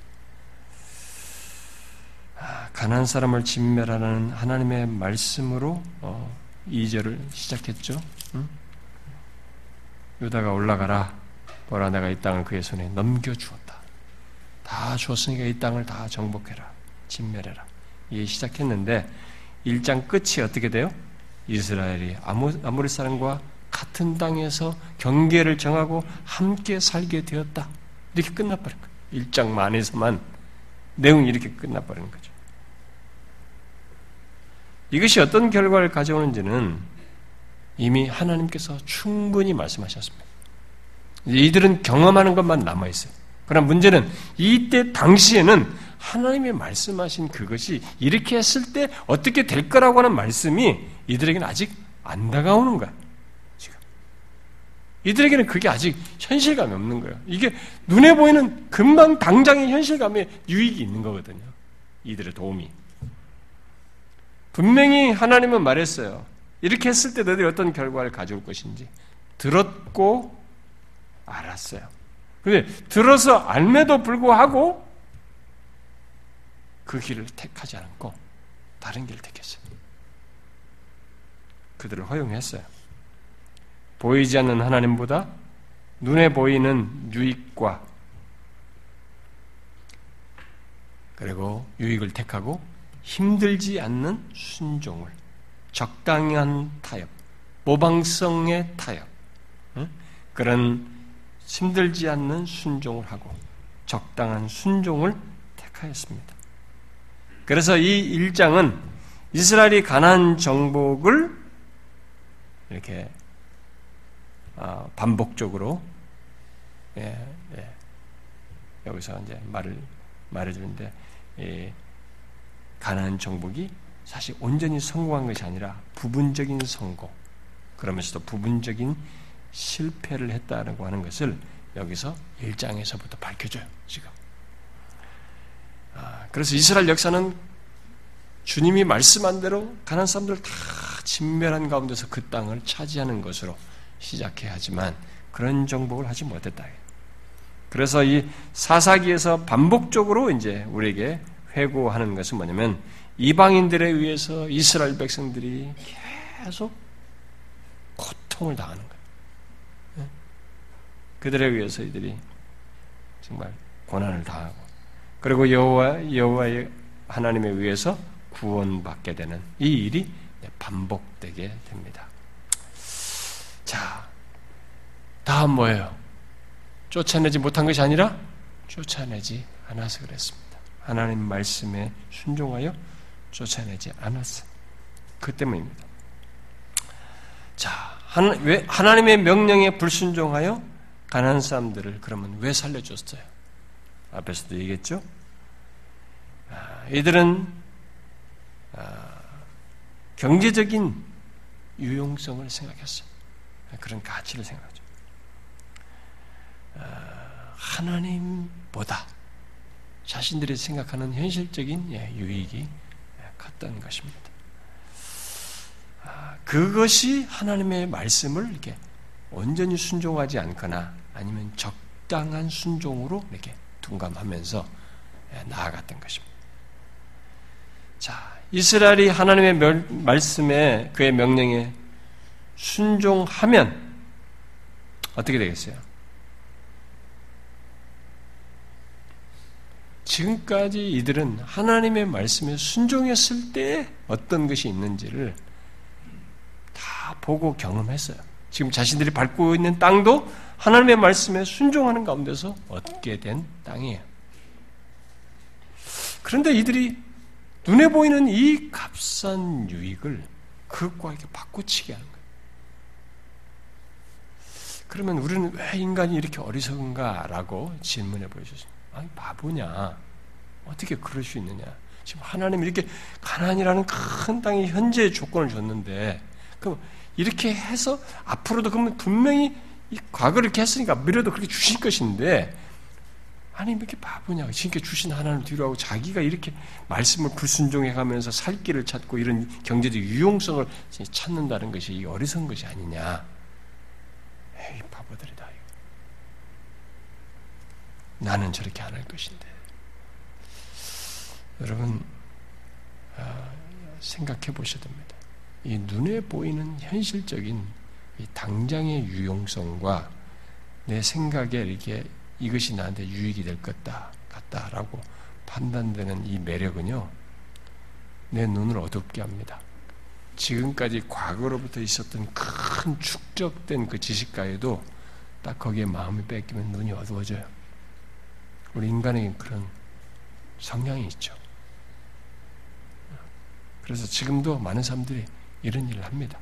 아, 가난 사람을 진멸하는 하나님의 말씀으로 어, 2절을 시작했죠. 응? 유다가 올라가라. 보라 내가 이 땅을 그의 손에 넘겨주었다. 다 주었으니까 이 땅을 다 정복해라. 진멸해라. 이 시작했는데 1장 끝이 어떻게 돼요? 이스라엘이 아모리 사람과 같은 땅에서 경계를 정하고 함께 살게 되었다. 이렇게 끝나버린 거예요. 1장 만에서만 내용이 이렇게 끝나버리는 거죠. 이것이 어떤 결과를 가져오는지는 이미 하나님께서 충분히 말씀하셨습니다. 이들은 경험하는 것만 남아있어요. 그러나 문제는 이때 당시에는 하나님이 말씀하신 그것이 이렇게 했을 때 어떻게 될 거라고 하는 말씀이 이들에게는 아직 안 다가오는 거야. 지금. 이들에게는 그게 아직 현실감이 없는 거예요. 이게 눈에 보이는 금방 당장의 현실감에 유익이 있는 거거든요. 이들의 도움이. 분명히 하나님은 말했어요. 이렇게 했을 때 너희들이 어떤 결과를 가져올 것인지 들었고 알았어요. 근데 들어서 알매도 불구하고 그 길을 택하지 않고 다른 길을 택했어요. 그들을 허용했어요. 보이지 않는 하나님보다 눈에 보이는 유익과 그리고 유익을 택하고 힘들지 않는 순종을 적당한 타협, 모방성의 타협, 그런 힘들지 않는 순종을 하고 적당한 순종을 택하였습니다. 그래서 이 일장은 이스라엘이 가난 정복을 이렇게 아, 반복적으로 예, 예. 여기서 이제 말을 말해주는데 가난 정복이 사실 온전히 성공한 것이 아니라 부분적인 성공, 그러면서도 부분적인 실패를 했다라고 하는 것을 여기서 1장에서부터 밝혀줘요, 지금. 아, 그래서 이스라엘 역사는 주님이 말씀한 대로 가난 사람들을 다 진멸한 가운데서 그 땅을 차지하는 것으로 시작해야 하지만 그런 정복을 하지 못했다. 그래서 이 사사기에서 반복적으로 이제 우리에게 회고하는 것은 뭐냐면 이방인들에 의해서 이스라엘 백성들이 계속 고통을 당하는 거예요. 예? 그들에 의해서 이들이 정말 고난을 당하고 그리고 여호와 여호와의 하나님에 의해서 구원받게 되는 이 일이 반복되게 됩니다. 자, 다음 뭐예요? 쫓아내지 못한 것이 아니라 쫓아내지 않아서 그랬습니다. 하나님 말씀에 순종하여 쫓아내지 않았어. 그 때문입니다. 자, 하나님의 명령에 불순종하여 가난한 사람들을 그러면 왜 살려줬어요? 앞에서도 얘기했죠? 아, 이들은 아, 경제적인 유용성을 생각했어요. 그런 가치를 생각하죠. 아, 하나님보다 자신들이 생각하는 현실적인 예, 유익이 컸던 것입니다. 아, 그것이 하나님의 말씀을 이렇게 온전히 순종하지 않거나 아니면 적당한 순종으로 이렇게 둔감하면서 예, 나아갔던 것입니다. 자, 이스라엘이 하나님의 멸, 말씀에 그의 명령에 순종하면 어떻게 되겠어요? 지금까지 이들은 하나님의 말씀에 순종했을 때 어떤 것이 있는지를 다 보고 경험했어요. 지금 자신들이 밟고 있는 땅도 하나님의 말씀에 순종하는 가운데서 얻게 된 땅이에요. 그런데 이들이 눈에 보이는 이 값싼 유익을 그것과 이렇게 바꾸치게 하는 거예요. 그러면 우리는 왜 인간이 이렇게 어리석은가라고 질문해 보여주습니다 아니, 바보냐. 어떻게 그럴 수 있느냐. 지금 하나님이 이렇게 가난이라는 큰 땅에 현재의 조건을 줬는데, 그럼 이렇게 해서 앞으로도 그러면 분명히 이 과거를 이렇게 했으니까 미래도 그렇게 주실 것인데, 아니, 왜 이렇게 바보냐. 지금께 주신 하나님 뒤로 하고 자기가 이렇게 말씀을 불순종해 가면서 살 길을 찾고 이런 경제적 유용성을 찾는다는 것이 이 어리석은 것이 아니냐. 에이, 바보들이다. 나는 저렇게 안 할 것인데. 여러분, 아, 생각해 보셔야 됩니다. 이 눈에 보이는 현실적인 당장의 유용성과 내 생각에 이렇게 이것이 나한테 유익이 될 것다, 같다라고 판단되는 이 매력은요, 내 눈을 어둡게 합니다. 지금까지 과거로부터 있었던 큰 축적된 그 지식가에도 딱 거기에 마음이 뺏기면 눈이 어두워져요. 우리 인간에게 그런 성향이 있죠. 그래서 지금도 많은 사람들이 이런 일을 합니다.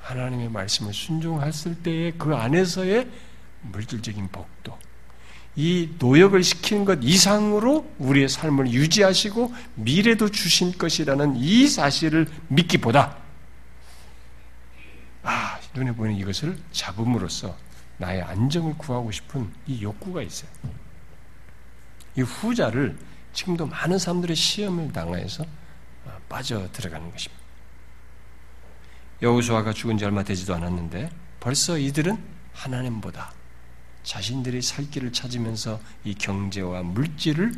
하나님의 말씀을 순종했을 때의 그 안에서의 물질적인 복도, 이 노역을 시키는 것 이상으로 우리의 삶을 유지하시고 미래도 주신 것이라는 이 사실을 믿기보다, 아, 눈에 보이는 이것을 잡음으로써 나의 안정을 구하고 싶은 이 욕구가 있어요. 이 후자를 지금도 많은 사람들의 시험을 당해서 어, 빠져 들어가는 것입니다. 여우수아가 죽은 지 얼마 되지도 않았는데 벌써 이들은 하나님보다 자신들이 살 길을 찾으면서 이 경제와 물질을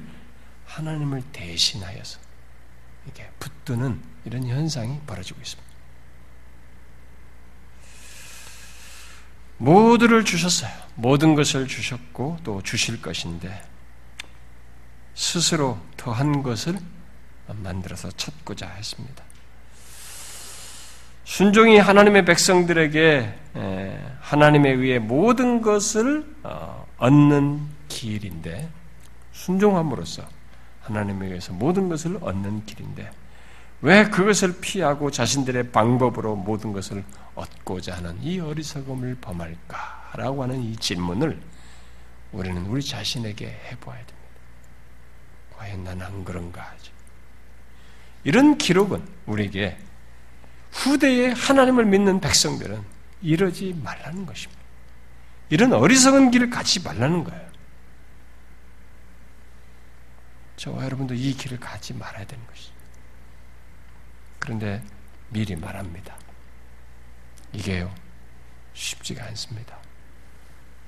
하나님을 대신하여서 이렇게 붙드는 이런 현상이 벌어지고 있습니다. 모두를 주셨어요. 모든 것을 주셨고 또 주실 것인데 스스로 더한 것을 만들어서 찾고자 했습니다. 순종이 하나님의 백성들에게 하나님에 의해 모든 것을 어, 얻는 길인데 순종함으로써 하나님에 의해서 모든 것을 얻는 길인데 왜 그것을 피하고 자신들의 방법으로 모든 것을 얻고자 하는 이 어리석음을 범할까라고 하는 이 질문을 우리는 우리 자신에게 해보아야 됩니다. 과연 나는 안 그런가 하죠. 이런 기록은 우리에게 후대에 하나님을 믿는 백성들은 이러지 말라는 것입니다. 이런 어리석은 길을 가지 말라는 거예요. 저와 여러분도 이 길을 가지 말아야 되는 것이죠. 그런데 미리 말합니다. 이게요, 쉽지가 않습니다.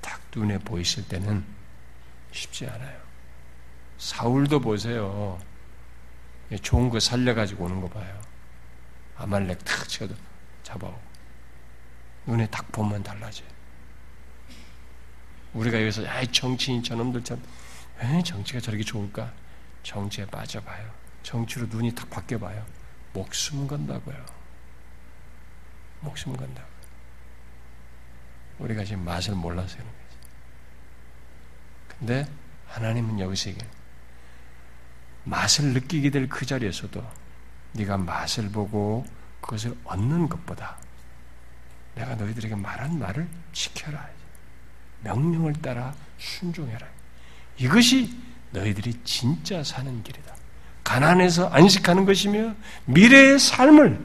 딱 눈에 보이실 때는 쉽지 않아요. 사울도 보세요. 좋은 거 살려가지고 오는 거 봐요. 아말렉 탁 쳐도 잡아오고. 눈에 딱 보면 달라져요. 우리가 여기서, 아 정치인 저놈들 참, 왜 정치가 저렇게 좋을까? 정치에 빠져봐요. 정치로 눈이 탁 바뀌어봐요. 목숨 건다고요. 목숨 건다고. 우리가 지금 맛을 몰라서 그런 거지. 근데 하나님은 여기서 얘기해요. 맛을 느끼게 될 그 자리에서도 네가 맛을 보고 그것을 얻는 것보다 내가 너희들에게 말한 말을 지켜라. 명령을 따라 순종해라. 이것이 너희들이 진짜 사는 길이다. 가난해서 안식하는 것이며 미래의 삶을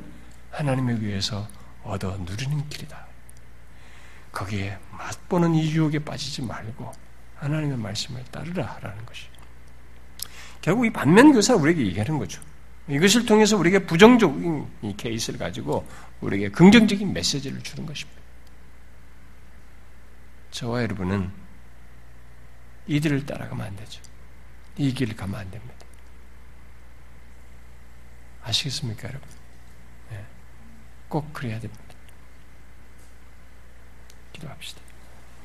하나님에 의해서 얻어 누리는 길이다. 거기에 맛보는 이 유혹에 빠지지 말고 하나님의 말씀을 따르라 라는 것이. 결국 이 반면 교사를 우리에게 얘기하는 거죠. 이것을 통해서 우리에게 부정적인 이 케이스를 가지고 우리에게 긍정적인 메시지를 주는 것입니다. 저와 여러분은 이들을 따라가면 안 되죠. 이 길을 가면 안 됩니다. 아시겠습니까, 여러분? 네. 꼭 그래야 됩니다. 기도합시다.